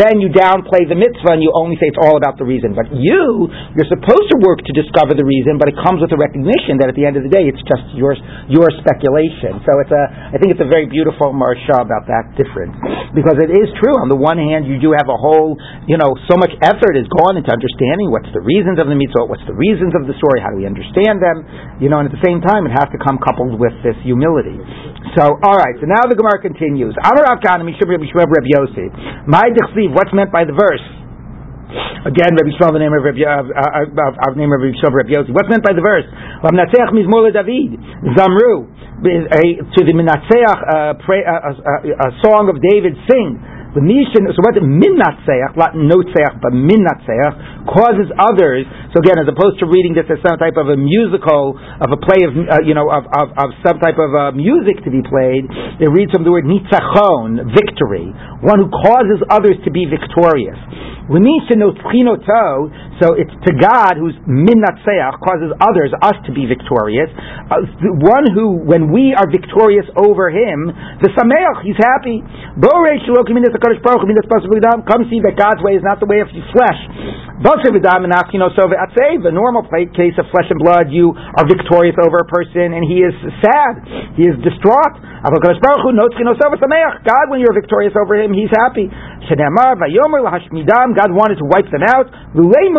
then you downplay the mitzvah and you only say it's all about the reason. But you, you're supposed to work to discover the reason, but it comes with a recognition that at the end of the day, it's just yours your speculation. So it's a, I think it's a very beautiful Maharsha about that difference. Because it is true, on the one hand, you do have a whole, you know, so much effort is gone into understanding what's the reasons of the mitzvot, what's the reasons of the story, how do we understand them, you know, and at the same time, it has to come coupled with this humility. So, alright, so now the Gemara continues. Amar Avkan, Reb Yossi. My what's meant by the verse? Again, Rabbi Shmuel, the name of Rabbi, uh, uh, uh, name of Rabbi Shmuel, Rabbi Yossi. What's meant by the verse? V'amnatzeach mizmor David. Zamru. To the Minatzeach, a song of David, sing. The Mishan, so what min natseach, not notseach, but min natseach, causes others. So again, as opposed to reading this as some type of a musical, of a play of, uh, you know, of, of, of some type of uh, music to be played, it reads from the word nitzachon, victory, one who causes others to be victorious. So it's to God who's min causes others, us to be victorious. Uh, one who, when we are victorious over him, the sameach, he's happy. Come see that God's way is not the way of flesh. The normal case of flesh and blood, you are victorious over a person and he is sad, he is distraught. God, when you're victorious over him, he's happy. God wanted to wipe them out. Were it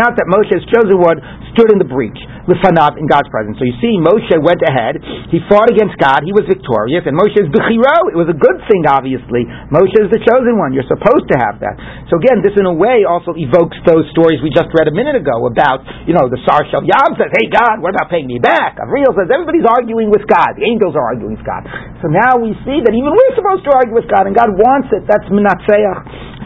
not that Moshe's chosen one stood in the breach, lifanav in God's presence. So you see, Moshe went ahead. He fought against God. He was victorious, and Moshe's bechiro. It was a good thing, obviously. Moshe is the chosen one. You're supposed to have that. So again, this in a way also evokes those stories we just read a minute ago about, you know, the Sar Shel Yam says, "Hey God, what about paying me back?" Avril says, "Everybody's arguing with God. The angels are arguing with God." So now we see that even we're supposed to argue with God, and God wants it. That's minatzeach.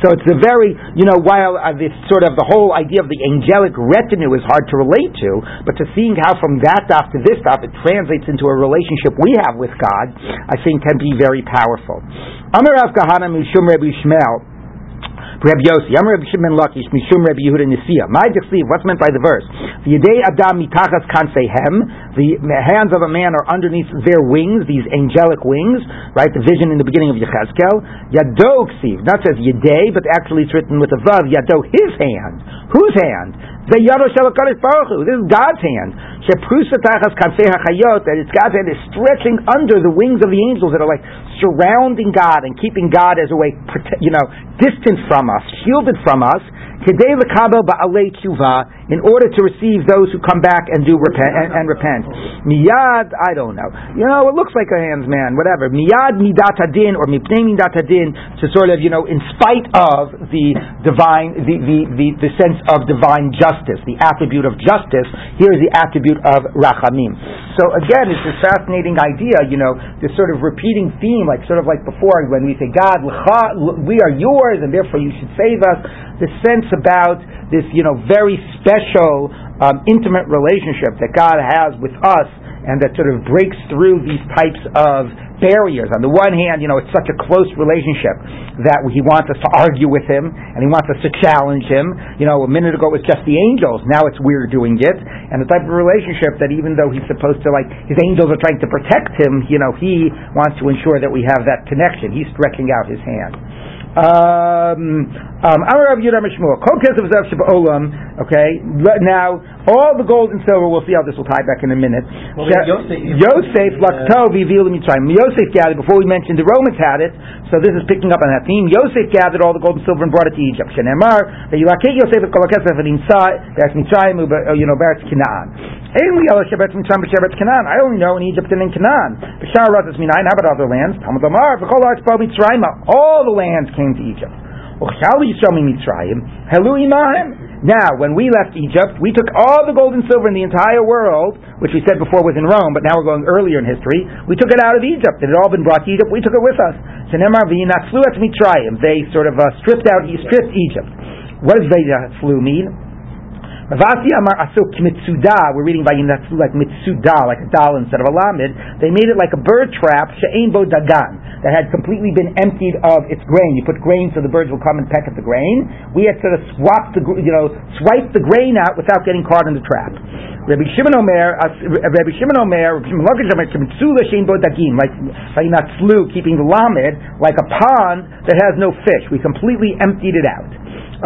So it's a very, you know, while uh, this sort of the whole idea of the angelic retinue is hard to relate to, but to seeing how from that daf to this daf it translates into a relationship we have with God, I think can be very powerful. Amar Kahana Mishum Rebbe Rabbi Yossi, Yam Rabbi Shimon Lakish, Mishum Rabbi Yehuda Nisiya. My Dichsiv, what's meant by the verse? The Yedei Adam Mitachas Hem, the hands of a man are underneath their wings, these angelic wings, right? The vision in the beginning of Yechezkel. Yado Ksiv, not says Yedei, but actually it's written with a Vav, Yado, his hand. Whose hand? The Baruch This is God's hand. Sheprusatachas Kansei HaChayot, that it's God's hand is stretching under the wings of the angels that are like surrounding God and keeping God as a way, you know, distant from us, shielded from us, Kedei lekabel ba'alei tshuva, in order to receive those who come back and do repent and, and, repent. Miyad, I don't know. You know, it looks like a hands man, whatever. Miyad midat hadin or mipnei midat hadin to sort of, you know, in spite of the divine, the, the, the, the sense of divine justice, the attribute of justice. Here is the attribute of rachamim. So again, it's this fascinating idea, you know, this sort of repeating theme, like sort of like before when we say, God, we are yours, and therefore you should save us. The sense about this, you know, very special, um, intimate relationship that God has with us and that sort of breaks through these types of barriers. On the one hand, you know, it's such a close relationship that he wants us to argue with him and he wants us to challenge him. You know, a minute ago it was just the angels, now it's we're doing it. And the type of relationship that even though he's supposed to like his angels are trying to protect him, you know, he wants to ensure that we have that connection. He's stretching out his hand. Um, Um, Amar Rav Yehuda Mishmur, Kol Kesef Zev Olam. Okay, now all the gold and silver. We'll see how this will tie back in a minute. Well, we Yosef. Lakto Vivil Mitzrayim. Yosef gathered before we mentioned the Romans had it, so this is picking up on that theme. Yosef gathered all the gold and silver and brought it to Egypt. Shenemar Vayilakei Yosef Kol Kesef V'Nimsa Beretz Mitzrayim uh, You know Beretz Canaan. Only Ela Shebetz Mitzrayim B'Shebetz Canaan. I only know in Egypt and in Canaan. B'Shar Razas Minayin. How about other lands? Talmud Amar V'Kol Arts Bo Mitzrayim. All the lands came to Egypt. Now, when we left Egypt, we took all the gold and silver in the entire world, which we said before was in Rome, but now we're going earlier in history. We took it out of Egypt. It had all been brought to Egypt. We took it with us. They sort of uh, stripped out, stripped Egypt. What does Vayinatzlu mean? Ravasi Amar Asuk Mitsuda, we're reading by Yinatsu like Mitsuda, like a dal instead of a lamid. They made it like a bird trap, She'ain Bo Dagan, that had completely been emptied of its grain. You put grain so the birds will come and peck at the grain. We had sort of swapped the, you know, swiped the grain out without getting caught in the trap. Rabbi Shimon Omer, Rabbi Shimon Omer, Rabbi Shimon Omer, Kimitsula Shein Bo Dagim, like Vayinatzlu, keeping the lamid, like a pond that has no fish. We completely emptied it out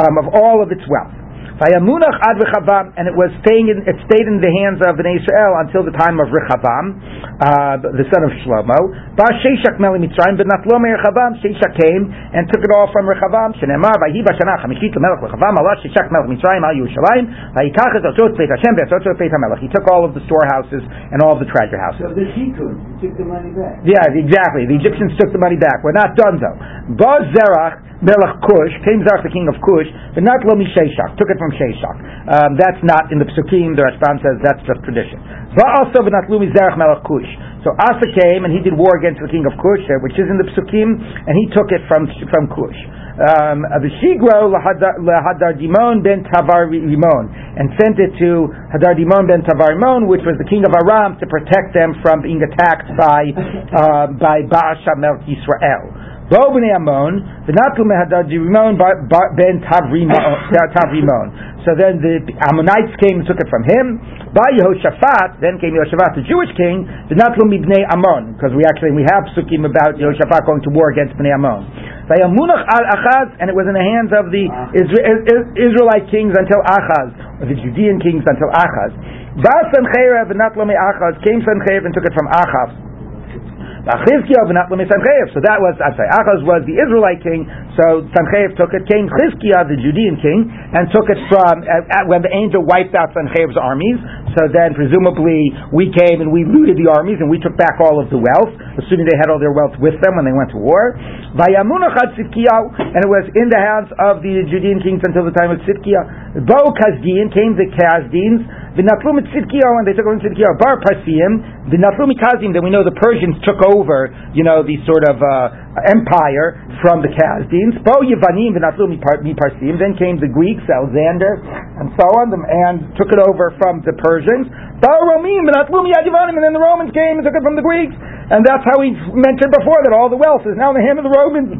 um, of all of its wealth. Vayamunach ad Rechavam, and it was staying in, it stayed in the hands of Bnei Israel until the time of Rechavam, uh, the son of Shlomo. Ba Sheshak meli Mitzrayim, but not lo Rechavam. Sheshak came and took it all from Rechavam. Shenemar vayi b'shana chamishit lemelech Rechavam Allah Sheshak melech Mitzrayim al Yerushalayim vayikach et otzot Beit Hashem ve'otzot Beit HaMelech. He took all of the storehouses and all of the treasure houses. So the Tikkun, took the money back. Yeah, exactly. The Egyptians took the money back. We're not done though. Ba Zerach Melech Kush, came Zarch, the king of Kush, but not Lomi Sheshach, took it from Sheshach. Um, that's not in the Psukim, the Rashbam says that's just tradition. So Asa came and he did war against the king of Kush, which is in the Psukim, and he took it from, from Kush. Um, the Shigro lahadar Dimon ben Tavar Rimon, and sent it to Hadar Dimon ben Tavar Rimon, which was the king of Aram, to protect them from being attacked by uh, by Baasha Melch Yisrael. Bo b'nei Ammon, v'natu mehadad Rimon ben uh, Tavrimon. So then the Ammonites came and took it from him. By Yehoshaphat, then came Yehoshaphat, the Jewish king, v'natu mibnei Ammon, because we actually we have sukkim about Yehoshaphat going to war against bnei Ammon. Vayamunach al Achaz, and it was in the hands of the Israelite kings until Achaz, or the Judean kings until Achaz. Ba Sancheirav v'nat Achaz, came Sancheirav and took it from Achaz. So that was, Achaz was the Israelite king, so Sanchev took it. King Chizkiah, the Judean king, and took it from, uh, when the angel wiped out Sanchev's armies, so then presumably we came and we looted the armies and we took back all of the wealth, assuming they had all their wealth with them when they went to war. And it was in the hands of the Judean kings until the time of Tzidkiah. Bo Kazdin came the Kazdins, V'natlu mitzidkiyo, and they took over mitzidkiyo. Bar Parsim, v'natlu mikazim, then we know the Persians took over, you know, the sort of uh, empire from the Kazdins. Bo Yevanim, v'natlu miparsim, then came the Greeks, Alexander, and so on, and took it over from the Persians. Bo Romim, v'natlu miyadivanim, and then the Romans came and took it from the Greeks. And that's how we mentioned before that all the wealth is now in the hand of the Romans.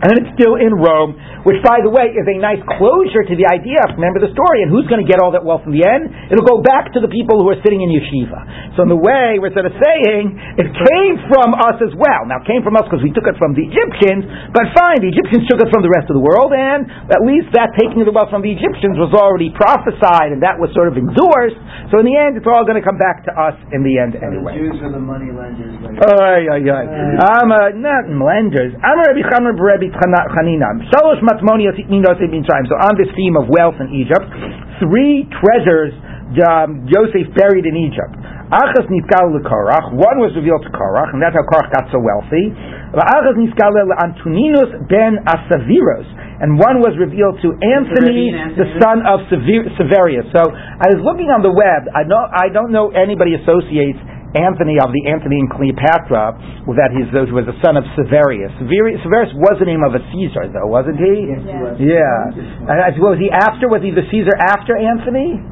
And it's still in Rome which, by the way, is a nice closure to the idea. Of remember the story, and who's going to get all that wealth in the end? It'll go back to the people who are sitting in yeshiva. So in the way we're sort of saying it came from us as well. Now, it came from us because we took it from the Egyptians, but fine, the Egyptians took it from the rest of the world, and at least that taking of the wealth from the Egyptians was already prophesied, and that was sort of endorsed. So in the end, it's all going to come back to us in the end anyway. The Jews are the money lenders. Like Ay, ay, ay. I'm a, not lenders. I'm a Rabbi Chamer Rabbi Chanina. Shalosh so on this theme of wealth in Egypt, three treasures um, Yosef buried in Egypt. Achas niskal leKorach. One was revealed to Korach, and that's how Korach got so wealthy. Achas niskal Antoninus ben Asaviros, and one was revealed to Anthony, the son of Severius. So I was looking on the web. I know I don't know anybody associates Anthony of the Anthony and Cleopatra, that he was the son of Severius. Severius was the name of a Caesar, though, wasn't he? Yes, yeah. And was he after? Was he the Caesar after Anthony?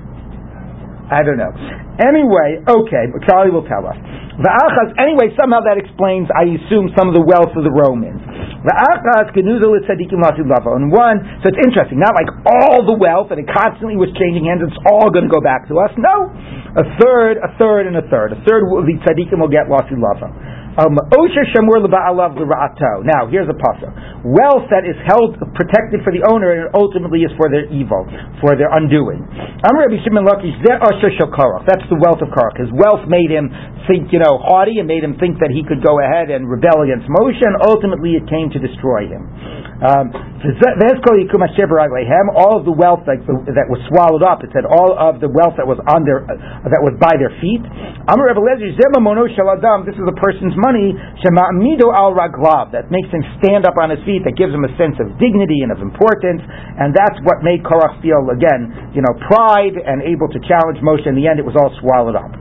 I don't know. Anyway, okay, but Charlie will tell us. Va'achas, anyway, somehow that explains, I assume, some of the wealth of the Romans. Va'achas genuzal tzadikim And one, so it's interesting, not like all the wealth and it constantly was changing hands, it's all going to go back to us. No. A third, a third, and a third. A third of the tzadikim will get lasi lava. Um, now, here's a pasuk. Wealth that is held protected for the owner and ultimately is for their evil, for their undoing. That's the wealth of Korach. His wealth made him think, you know, haughty and made him think that he could go ahead and rebel against Moshe, and ultimately it came to destroy him. Um, all of the wealth that, that was swallowed up, it said all of the wealth that was on their, uh, that was by their feet. This is a person's money, al raglav, that makes him stand up on his feet, that gives him a sense of dignity and of importance, and that's what made Korach feel, again, you know, pride and able to challenge Moshe. In the end, it was all swallowed up.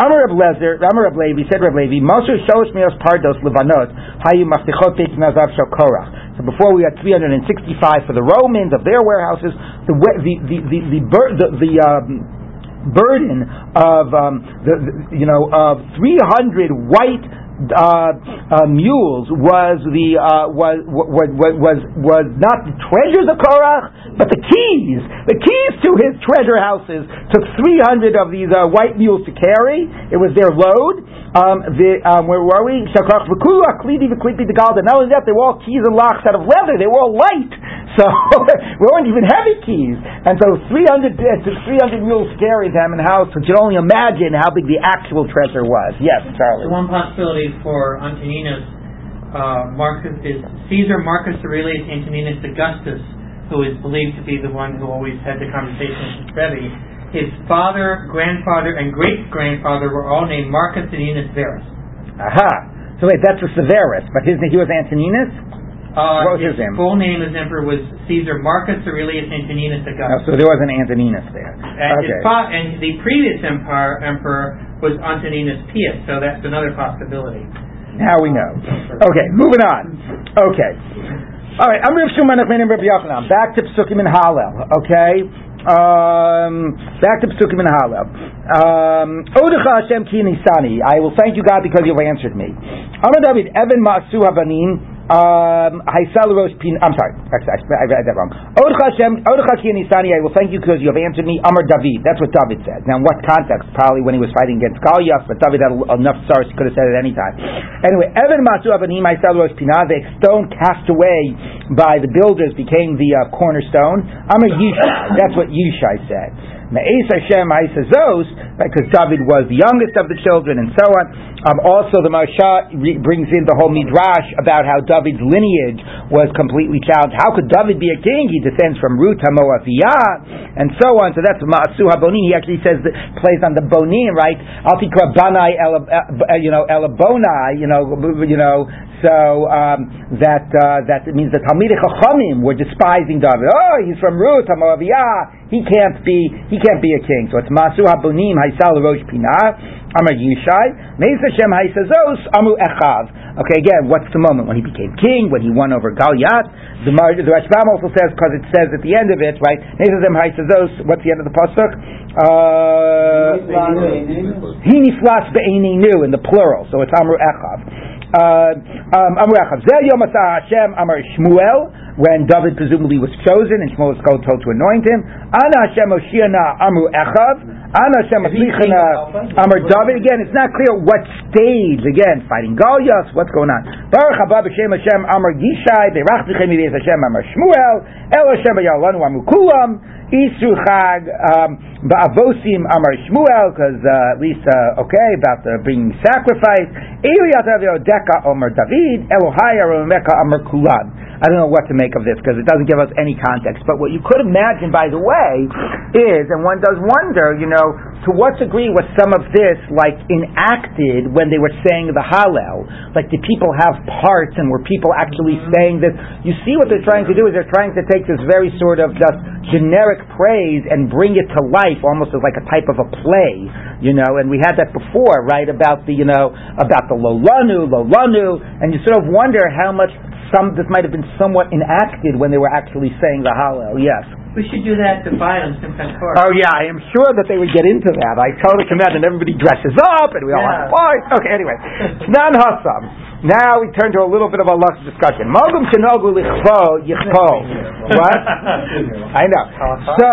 Amar Reb Lezer, Amar Reb Levi, said Reb Levi, Moshe Shalosh Mios Pardos Levanot, Hayu Maftichot Pek Nazav Shal Korach. So before we had 365 for the Romans of their warehouses, the the the the the, the, the um, burden of um, the, the, you know of 300 white uh, uh, mules was the uh, was, was was was not the treasures of Korach, but the keys. The keys to his treasure houses took 300 of these uh, white mules to carry. It was their load. Um, the, um, where were we? Not only that, they were all keys and locks out of leather. They were all light. So we weren't even heavy keys. And so 300, uh, 300 mules carried them in the house. So you can only imagine how big the actual treasure was. Yes, Charlie. One possibility for Antoninus uh, Marcus is Caesar Marcus Aurelius Antoninus Augustus, who is believed to be the one who always had the conversation with Rebbe. His father, grandfather, and great grandfather were all named Marcus Antoninus Verus. Aha. So wait, that's a Severus, but his he was Antoninus. Uh, what was his, his name? full name as emperor was Caesar Marcus Aurelius Antoninus Augustus. Oh, so there was an Antoninus there. And, okay. fa- and the previous empire, emperor was Antoninus Pius, so that's another possibility. Now we know. Okay, moving on. Okay. All right, I'm Rav Shimon Rabbi Yochanan. Back to Psukim and Hallel. Okay. Um, back to Psukim and Hallel. Um, Odecha Hashem ki nisani. I will thank you, God, because you've answered me. Amar David, Evan Ma'asu Havanim. Um, I'm sorry, I read that wrong. I will thank you because you have answered me. Amar David. That's what David said. Now, in what context? Probably when he was fighting against Goliath, but David had enough stars he could have said it any time. Anyway, Evan Masu Avanim Rosh Pina, the stone cast away by the builders became the uh, cornerstone. Amar Yishai. That's what Yishai said. Me'es Hashem Haisazos, because David was the youngest of the children, and so on. Um, also, the Maharsha re- brings in the whole midrash about how David's lineage was completely challenged. How could David be a king? He descends from Ruth Hamoaviyah, and so on. So that's Ma'asu Haboni. He actually says that, plays on the bonim, right? Altikra Banai, uh, you know, Elabonai, you know, you know, so um, that uh, that means the Talmidei Chachamim were despising David. Oh, he's from Ruth Hamoaviyah. He can't be he can't be a king. So it's Masu Habunim Haisal Rosh Pinah. Amar Yishai, Meis Hashem Haisazos, Amu Echav. Okay, again, what's the moment when he became king, when he won over Goliath? The, the Rashbam also says, because it says at the end of it, right, Meis Hashem Haisazos, what's the end of the Pasuk? Uh, he niflas be'eninu, in the plural, so it's Amru Echav. Uh, um, Amar Yom Hashem Amar Shmuel, when David presumably was chosen and Shmuel was called, told to anoint him. Ana Hashem Oshiana Amru Echav. Ana Hashem Aslichana Amar David. Again, it's not clear what stage. Again, fighting Goliath. What's going on? Baruch Haba B'Shem Hashem Amar Yishai. Berach Hashem Amar Shmuel. El Hashem B'Yalanu Amru Kulam. Isru Chag um, Ba'avosim Amar Shmuel, because uh, at least uh, okay about the bringing sacrifice. Amar David Elohai Amar Kulan. I don't know what to make of this because it doesn't give us any context. But what you could imagine, by the way, is, and one does wonder, you know, to what degree was some of this like enacted when they were saying the Hallel? Like, did people have parts, and were people actually mm-hmm. saying this? You see, what they're trying to do is they're trying to take this very sort of just generic praise and bring it to life, almost as like a type of a play, you know. And we had that before, right? About the, you know, about the Lolanu, Lolanu, and you sort of wonder how much some this might have been somewhat enacted when they were actually saying the Hallel. Yes. We should do that to buy them Simchat Torah. Oh yeah, I am sure that they would get into that. I totally out and everybody dresses up and we all have parties. Okay, anyway, Nan Hassam. Now we turn to a little bit of a luck discussion. Mogum shenogu lichpo yichpo. What? I know. Uh-huh. So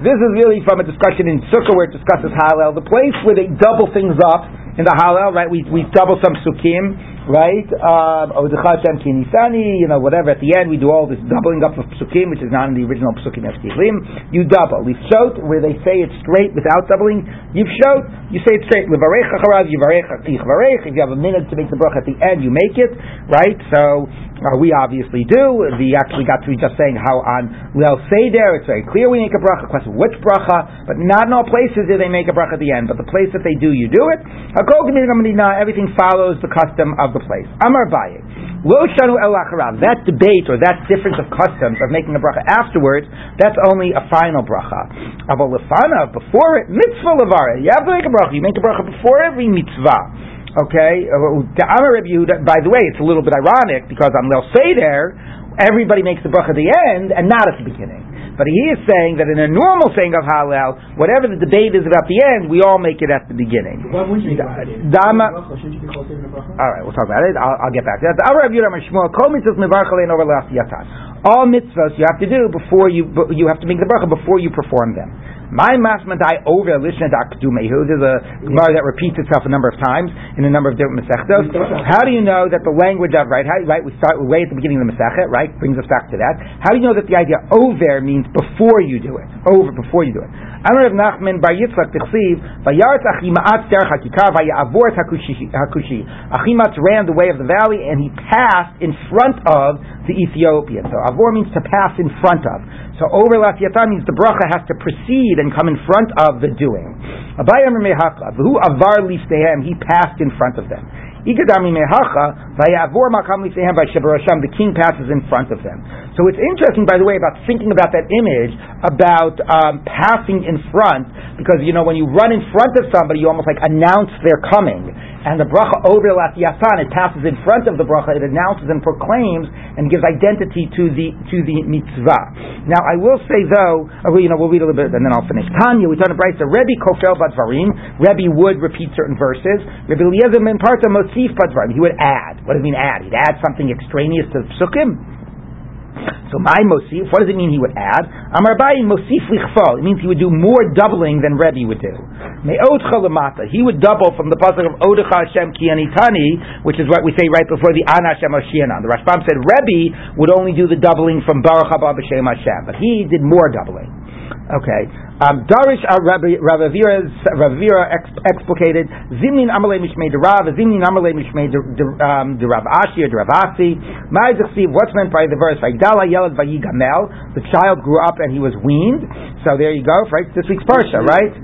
this is really from a discussion in Sukkah where it discusses Hallel, the place where they double things up in the Hallel. Right? We we double some Sukkim. Right? Um, Odecha Shem Kinisani. You know, whatever. At the end, we do all this doubling up of Psukim, which is not in the original Psukim Eskihlim. You double. Lifshot, where they say it's straight without doubling. Yivshot, you say it straight. Levarech acharav, yivarech. If you have a minute to make the bracha at the end, you make it. Right? So uh, we obviously do. We actually got to be just saying how on Leil Seder, it's very clear we make a bracha. Question which bracha, but not in all places do they make a bracha at the end. But the place that they do, you do it. Everything follows the custom of place. Amar Baye. Lo shanu el. That debate or that difference of customs of making a bracha afterwards, that's only a final bracha. Aval lefana, before it, mitzvah levare. You have to make a bracha. You make a bracha before every mitzvah. Okay, Uh, by the way, it's a little bit ironic because on Leil Seder, everybody makes the bracha at the end and not at the beginning. But he is saying that in a normal saying of Hallel, whatever the debate is about the end, we all make it at the beginning. Why wouldn't you make a bracha? Dama- Bracha, Shouldn't you be closer to the bracha? all right, we'll talk about it. I'll, I'll get back to that. The Amar Rabbi Yehuda Amar Shmuel, Kol mitzvahs mevarch alein over la'asiyatan. All mitzvahs you have to do before you you have to make the bracha before you perform them. My masmadai over lishna dakdumehu. There's a gemara that repeats itself a number of times in a number of different masechtos. How do you know that the language of right? How, right, we start way at the beginning of the masechet. Right, brings us back to that. How do you know that the idea over means before you do it? Over before you do it. Amar Rav Nachman bar Yitzchak tichsiv vayaret achimaat derech hakikar vayavor hakushi. Achimat ran the way of the valley and he passed in front of the Ethiopian. So avor means to pass in front of. So over lafiyatan means the bracha has to precede and come in front of the doing. Abayam mehaka who avar liftehem he passed in front of them. Igadami mehacha vayavor makam liftehem vayshabarasham the king passes in front of them. So it's interesting, by the way, about thinking about that image about um, passing in front because you know when you run in front of somebody you almost like announce they're coming. And the bracha over lafiyatan it passes in front of the bracha it announces and proclaims and gives identity to the to the mitzvah. Now I will say though, uh, you know, we'll read a little bit and then I'll finish. Tanya, we turn to Bryce. Rebbe kofel badvarim. Rebbe would repeat certain verses. Rebbe Eliezer min parta mosif badvarim. He would add. What does it mean add? He'd add something extraneous to the psukim. So my mosif, what does it mean he would add? Amar Abayi mosif lichfal. It means he would do more doubling than Rebbe would do. He would double from the pasuk of Odecha Hashem ki anitani, which is what we say right before the Ana Hashem Oshiana. The Rashbam said Rebbe would only do the doubling from Baruch haba b'shem Hashem, but he did more doubling. Okay. Um, Darish uh, Ravira Ravira ex- explicated Zimnin Amalei Mishmei de Rav Zimnin Amalei Mishmei de um, Ashi or de Rav Asi. Ma'azichsiv. What's meant by the verse? Vayidala Yelad Vayigamel. The child grew up and he was weaned. So there you go. Right. This week's parsha. Right.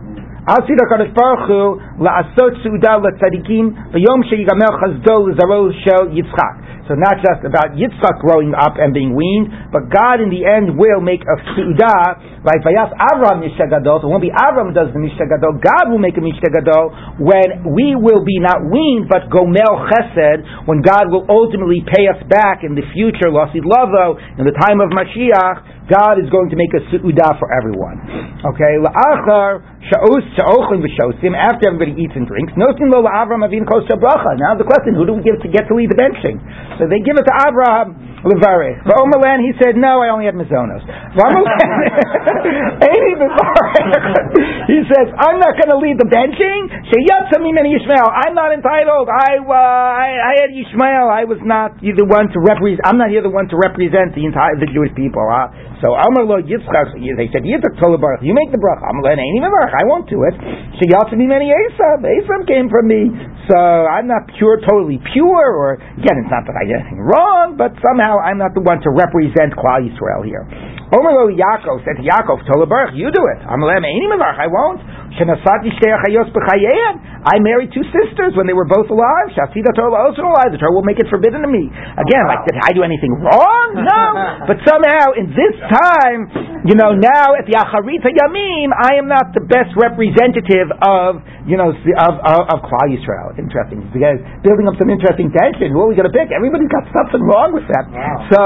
Asi Kadosh Baruch Hu la'asot su'uda l'tzadikim v'yom sheyigamel chazdo l'zaro shel Yitzchak. So not just about Yitzchak growing up and being weaned, but God in the end will make a su'udah, like Vayas Avram Mishtagadol, so it won't be Avram does the Mishtagadol, God will make a Mishtagadol when we will be not weaned, but Gomel Chesed, when God will ultimately pay us back in the future, Lasid Lavo, in the time of Mashiach, God is going to make a su'udah for everyone. Okay, la'achar sha'os sha'ochin v'shosim, after everybody eats and drinks, nosin lo la'avram avin kos bracha. Now the question, who do we give to get to lead the benching? So they give it to Abraham levarech. V'omerlan, he said, no, I only had mizonos. He says, I'm not going to lead the benching. Sheyatza mimeni Yishmael. I'm not entitled. I, uh, I, I had Yishmael. I was not the one to represent. I'm not here the one to represent the entire the Jewish people. Uh. So Amar lo Yitzchak. They said Yitzchak told Baruch, you make the bracha. Amar lo Ain't Baruch. I won't do it. Sheyatza many Esav. Esav came from me. So I'm not pure, totally pure. Or again, it's not that I did anything wrong, but somehow I'm not the one to represent Klal Yisrael here. Omer lo Yaakov said Yaakov, Tola Baruch, you do it. Amalem Einim I won't. Shenasati. I married two sisters when they were both alive. Shasida Torah also alive. The Torah will make it forbidden to me. Again, like, did I do anything wrong? No. but somehow, in this time, you know, now at the Acharita Yamim, I am not the best representative of, you know, of, of, of Klal Yisrael. Interesting. Because building up some interesting tension. Who are we going to pick? Everybody's got something wrong with that. Wow. So,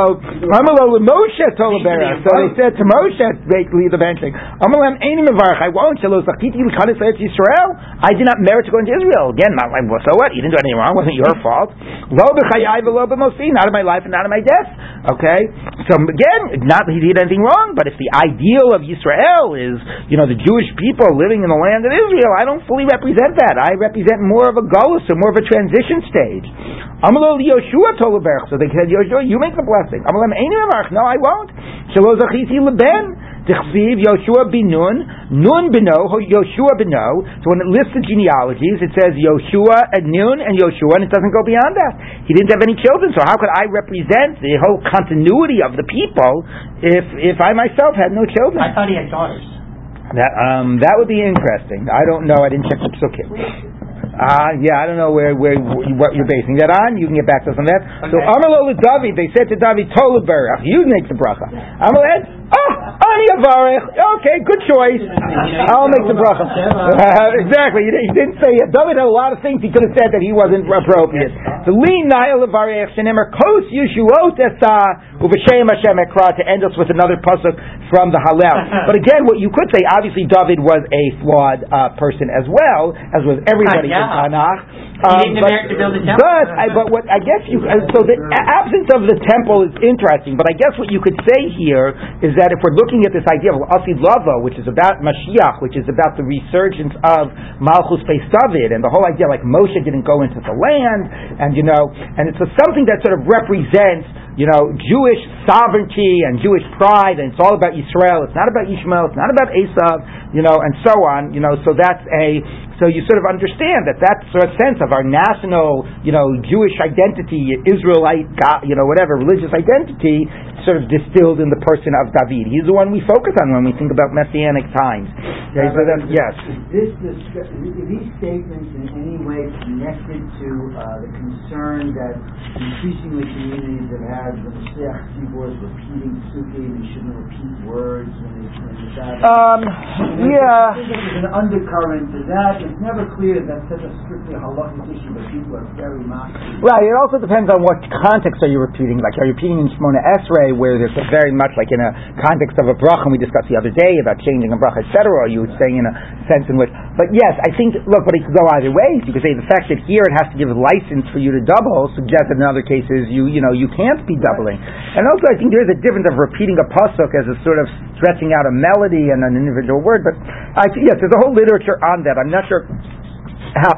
Amalol Moshe told Berach. So they said to Moshe, basically the benching, Einim Mevarach, I won't. Shalo Zachiti L'Kanis Eretz Yisrael. I did not merit to go into Israel. Again, not like, well, so what? You didn't do anything wrong. It wasn't your fault. Lo b'chayai v'lo b'mosi. Not in my life and not in my death. Okay? So again, not that he did anything wrong, but if the ideal of Israel is, you know, the Jewish people living in the land of Israel, I don't fully represent that. I represent more of a Golos or more of a transition stage. Amalol Yoshua told Berach. So they said, Yoshua, you make the blessing. Mevarach. No, I won't. Shalo Zachiti Leben. Tichsiv Yoshua bin Nun, Nun bino, Yoshua bino. So when it lists the genealogies, it says Yoshua and Nun and Yoshua, and it doesn't go beyond that. He didn't have any children, so how could I represent the whole continuity of the people if if I myself had no children? I thought he had daughters. That um that would be interesting. I don't know. I didn't check the psukim. Uh, yeah, I don't know where, where what you're basing that on. You can get back to us on that. So. Amalol David, they said to David, Tola Berach, you make the bracha. Amaled, oh, Ani Avarech. Okay, good choice. I'll make the bracha. Uh, exactly. He, didn't say it. David had a lot of things he could have said that he wasn't appropriate. The Li Nail Avarech Shenemer Kos Yeshuot Esa Hashem Ekra to end us with another pasuk from the Hallel. But again, what you could say, obviously David was a flawed uh, person as well, as was everybody in Tanakh. He but, merit to build a temple. but, I, but what I guess you uh, so the absence of the temple is interesting. But I guess what you could say here is that if we're looking at this idea of Asid Lava, which is about Mashiach, which is about the resurgence of Malchus David, and the whole idea like Moshe didn't go into the land, and you know, and it's a, something that sort of represents you know, Jewish sovereignty and Jewish pride, and it's all about Israel. It's not about Ishmael. It's not about Esav, you know, and so on. You know, so that's a so you sort of understand that that sort of sense of our national, you know, Jewish identity, Israelite, God, you know, whatever religious identity, sort of distilled in the person of David. He's the one we focus on when we think about messianic times. Okay, so yes. Is this these statements in any way connected to uh, the concern that increasingly communities have had the Mashiach keyboards repeating psukim, you shouldn't repeat words when it's. Um, yeah. There's an undercurrent to that. It's never clear that that's such a strictly halachic issue, but people are very much. Right. It also depends on what context are you repeating. Like, are you repeating in Shmona Esrei, where there's very much like in a context of a bracha, we discussed the other day about changing a bracha, etc. Or you saying in a sense in which? But yes, I think. Look, but it could go either way. You could say the fact that here it has to give license for you to double suggests that in other cases you you know you can't be doubling. And also, I think there is a difference of repeating a pasuk as a sort of stretching out a melody and an individual word. But I yes, there's a whole literature on that. I'm not sure how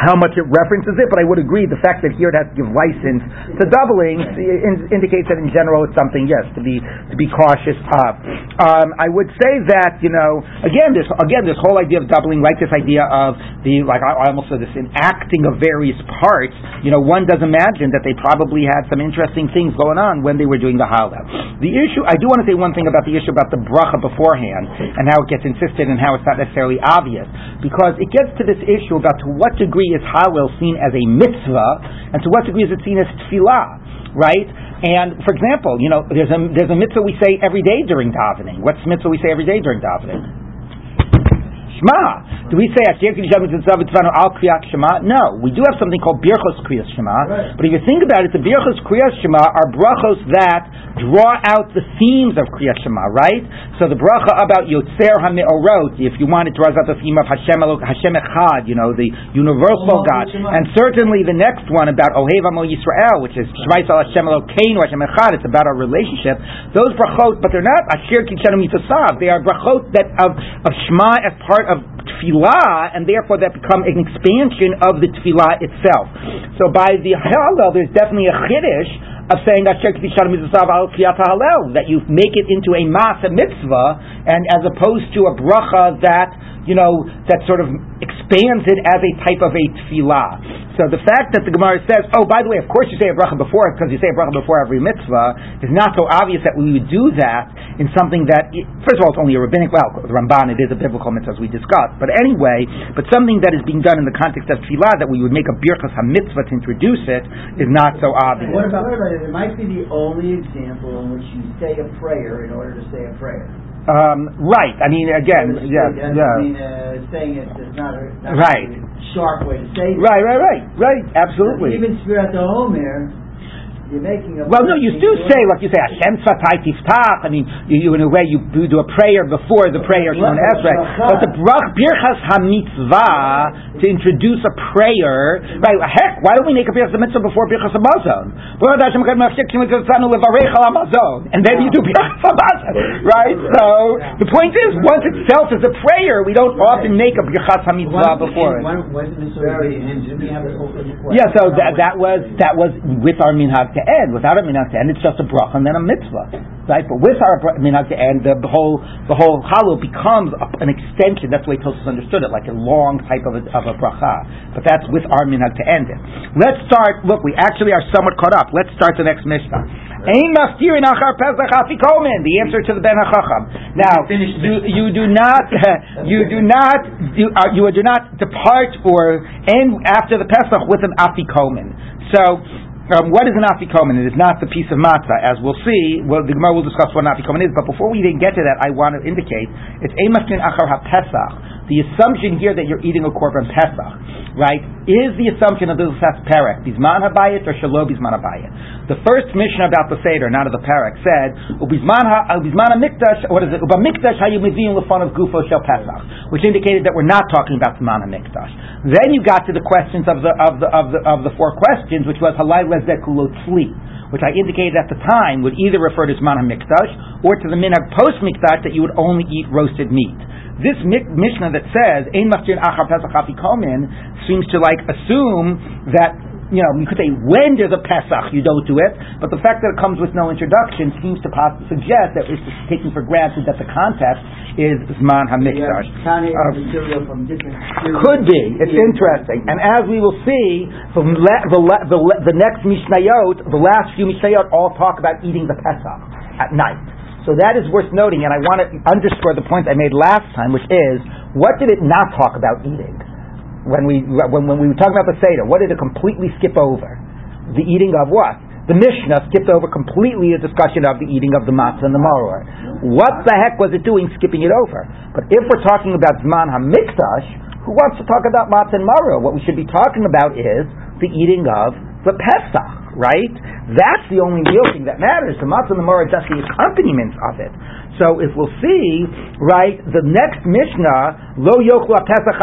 how much it references it, but I would agree the fact that here it has to give license to doubling in, indicates that in general it's something yes to be to be cautious of. Um, I would say that you know again this again this whole idea of doubling, like this idea of the like I, I almost said this enacting of various parts. You know, one does imagine that they probably had some interesting things going on when they were doing the Hallel. The issue I do want to say one thing about the issue about the bracha beforehand and how it gets insisted and how it's not necessarily obvious because it gets to this issue about to what degree is Hallel seen as a mitzvah, and to what degree is it seen as tefillah, right? And for example, you know, there's a there's a mitzvah we say every day during davening. What's mitzvah we say every day during davening? Shema. Do we say Asher Kiddusham Mitzvah Mitzvah Al Kriyat Shema? No, we do have something called Birchos Kriyas Shema. Right. But if you think about it, the Birchos Kriyas Shema are brachos that draw out the themes of Kriyas Shema, right? So the bracha about Yotzer HaMe'orot, if you want, it draws out the theme of Hashem Elo- Hashem Echad, you know, the universal God. And certainly the next one about Ohev Amo Yisrael, which is Shema Hashem Elokeinu Hashem Echad, it's about our relationship. Those brachot, but they're not Asher Kiddusham Mitzvah. They are brachot that of, of Shema as part of tefillah, and therefore that become an expansion of the tefillah itself. So by the Hallel, there's definitely a chiddush of saying Hallel, that you make it into a masa mitzvah, and as opposed to a bracha that you know, that sort of expands it as a type of a tefillah. So the fact that the Gemara says, oh, by the way, of course you say a bracha before because you say a bracha before every mitzvah, is not so obvious that we would do that in something that, first of all, it's only a rabbinic, well, the Ramban, it is a biblical mitzvah as we discussed, but anyway, but something that is being done in the context of tefillah, that we would make a birchas ha-mitzvah to introduce it, is not so obvious. What about? It might be the only example in which you say a prayer in order to say a prayer. Um, right. I mean, again, So yeah, speak, I mean, uh, saying it is not a, not Right. a sharp way to say it. Right, right, right, right. Absolutely. Even Spirit the Homer, you're making a. Well, no, you do say, like you say, Hashem Satai Tiftach. I mean, you, you, in a way, you do a prayer before the prayer Shemon Esrei. But the Brach Birchas HaMitzvah, to introduce a prayer, right, heck, why don't we make a Birchas HaMitzvah before Birchas HaMazon? And then you do Birchas HaMazon, right? So, the point is, once itself is a prayer, we don't often make a Birchas HaMitzvah before it. Why don't- why isn't this already the end? Didn't we have this whole thing before? Yeah, so that, that was that was with our minhag to end. Without a minhag to end, it's just a bracha and then a mitzvah, right? But with our minhag to end, the, whole the whole hollow becomes a, an extension. That's the way Tosfos understood it, like a long type of a, of a bracha. But that's with our minhag to end it. Let's start. Look, we actually are somewhat caught up. Let's start the next mishnah. Ein maftirin achar pesach afikomen. The answer to the ben hachacham. Now, you, you do not you do not you, uh, you do not depart or end after the Pesach with an afikomen. So. Um, what is an afikomen? It is not the piece of matzah, as we'll see. Well, the Gemara will discuss what an afikomen is. But before we even get to that, I want to indicate it's emaskin achar ha-pesach. The assumption here that you're eating a korban pesach, right, is the assumption of the Sas Perek, bisman habayit or shalo bisman habayit. The first mission about the Seder, not of the Perek, said, ubisman ha- uh, ubisman mikdash, what is it? Uba mikdash hayu mivim lefon of gufo shel pesach, which indicated that we're not talking about zman mikdash. Then you got to the questions of the of the of the of the four questions, which was halai lezekulo tzli which I indicated at the time would either refer to Zman HaMikdash or to the Minhag Post Mikdash that you would only eat roasted meat. This Mishnah that says Ein Maftir Achar Pesach Afikomen seems to like assume that you know you could say when there's a Pesach you don't do it, but the fact that it comes with no introduction seems to pos- suggest that it's just taken for granted that the context is Zman HaMikdash. Counting Uh, material from different. could be. It's interesting. And as we will see, the, le- the, le- the, le- the next Mishnayot, the last few Mishnayot, all talk about eating the Pesach at night. So that is worth noting, and I want to underscore the point I made last time, which is, what did it not talk about eating? When we, when, when we were talking about the Seder, what did it completely skip over? The eating of what? The Mishnah skipped over completely a discussion of the eating of the matzah and the maror. What the heck was it doing skipping it over? But if we're talking about Zman HaMikdash, who wants to talk about matzah and maror? What we should be talking about is the eating of the Pesach, right? That's the only real thing that matters. The matzah and the maror are just the accompaniments of it. So if we'll see, right, the next Mishnah, lo yochlu ha-pesach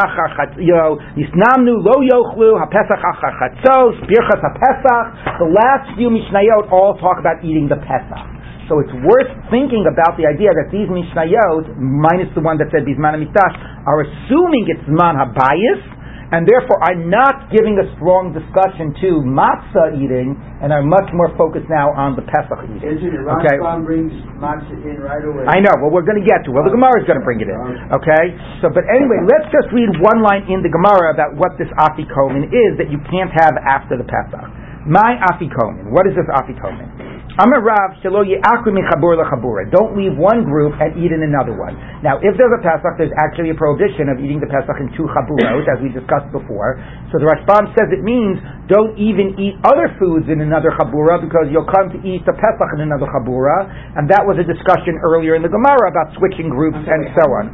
know, yisnamnu lo yochlu ha-pesach achar chatzos, birchas ha-pesach, the last few Mishnayot all talk about eating the Pesach. So it's worth thinking about the idea that these Mishnayot, minus the one that said HaMikdash, are assuming it's Zman HaBayis, and therefore are not giving a strong discussion to matzah eating, and are much more focused now on the Pesach eating. Isn't it? Okay. Rambam brings matzah in right away. I know. Well, we're going to get to. Well, the Gemara is going to bring it in. Okay. So, but anyway, let's just read one line in the Gemara about what this afikomen is that you can't have after the Pesach. My afikomen. What is this afikomen? Amar Rav shelo ye'akru mechabur lechabura. Don't leave one group and eat in another one. Now, if there's a Pesach, there's actually a prohibition of eating the Pesach in two chaburot, as we discussed before. So the Rashbam says it means don't even eat other foods in another chabura because you'll come to eat the Pesach in another chabura. And that was a discussion earlier in the Gemara about switching groups and so on.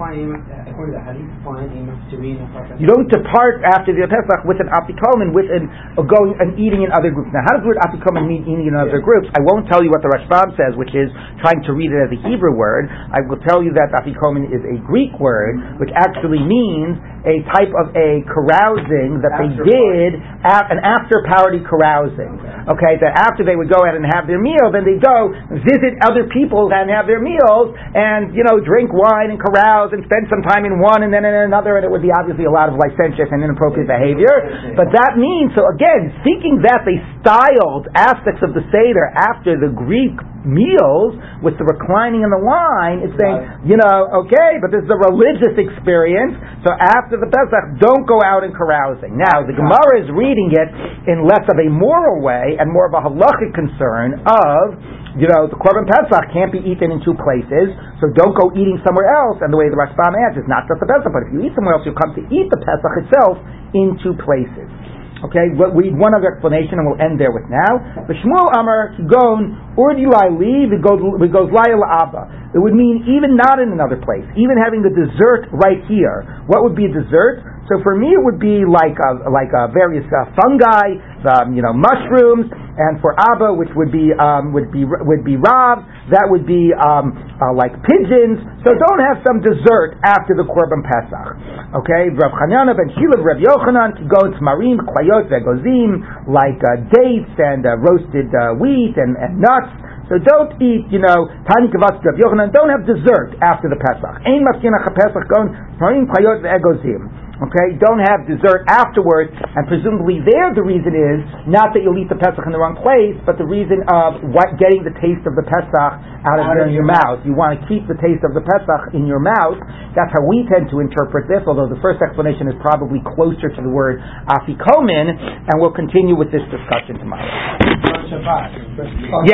According to that, how do you define a maftirin achar You don't depart after the Pesach with an afikomen, with an uh, going and eating in other groups. Now, how does the word afikomen mean eating in other groups? I won't tell you what the Rashbam says, which is trying to read it as a Hebrew word. I will tell you that afikomen is a Greek word, which actually means a type of a carousing that they did, a- an after party carousing. Okay, that after they would go out and have their meal, then they go visit other people and have their meals, and you know drink wine and carouse and spend some time in one and then in another, and it would be obviously a lot of licentious and inappropriate behavior. But that means so again, thinking that they styled aspects of the seder after the Greek meals with the reclining and the wine, it's saying, you know, okay, but this is a religious experience, so after the Pesach, don't go out and carousing. Now, the Gemara is reading it in less of a moral way and more of a halachic concern of, you know, the Korban Pesach can't be eaten in two places, so don't go eating somewhere else. And the way the Rashbam adds is not just the Pesach, but if you eat somewhere else, you'll come to eat the Pesach itself in two places. Okay, we'll read one other explanation and we'll end there with now. The Shmuel Amar Kigon Urdi Li we goes Laya Abba. It would mean even not in another place, even having the dessert right here. What would be a dessert? So for me, it would be like like various uh, fungi, um, you know, mushrooms, and for Abba, which would be um, would be would be Rav, that would be um, uh, like pigeons. So don't have some dessert after the Korban Pesach. Okay, Rav Chanana ben Shila, Rav Yochanan, goats, marim, klayot, vegozim, like uh, dates and uh, roasted wheat and, and nuts. So don't eat, you know, tani kavas Rav Yochanan. Don't have dessert after the Pesach. Ein maskina Pesach going marim, klayot, vegozim. Okay, don't have dessert afterwards, and presumably there the reason is not that you'll eat the Pesach in the wrong place, but the reason of what, getting the taste of the Pesach out of your, your mouth. You want to keep the taste of the Pesach in your mouth. That's how we tend to interpret this, although the first explanation is probably closer to the word afikomin, and we'll continue with this discussion tomorrow. Yes.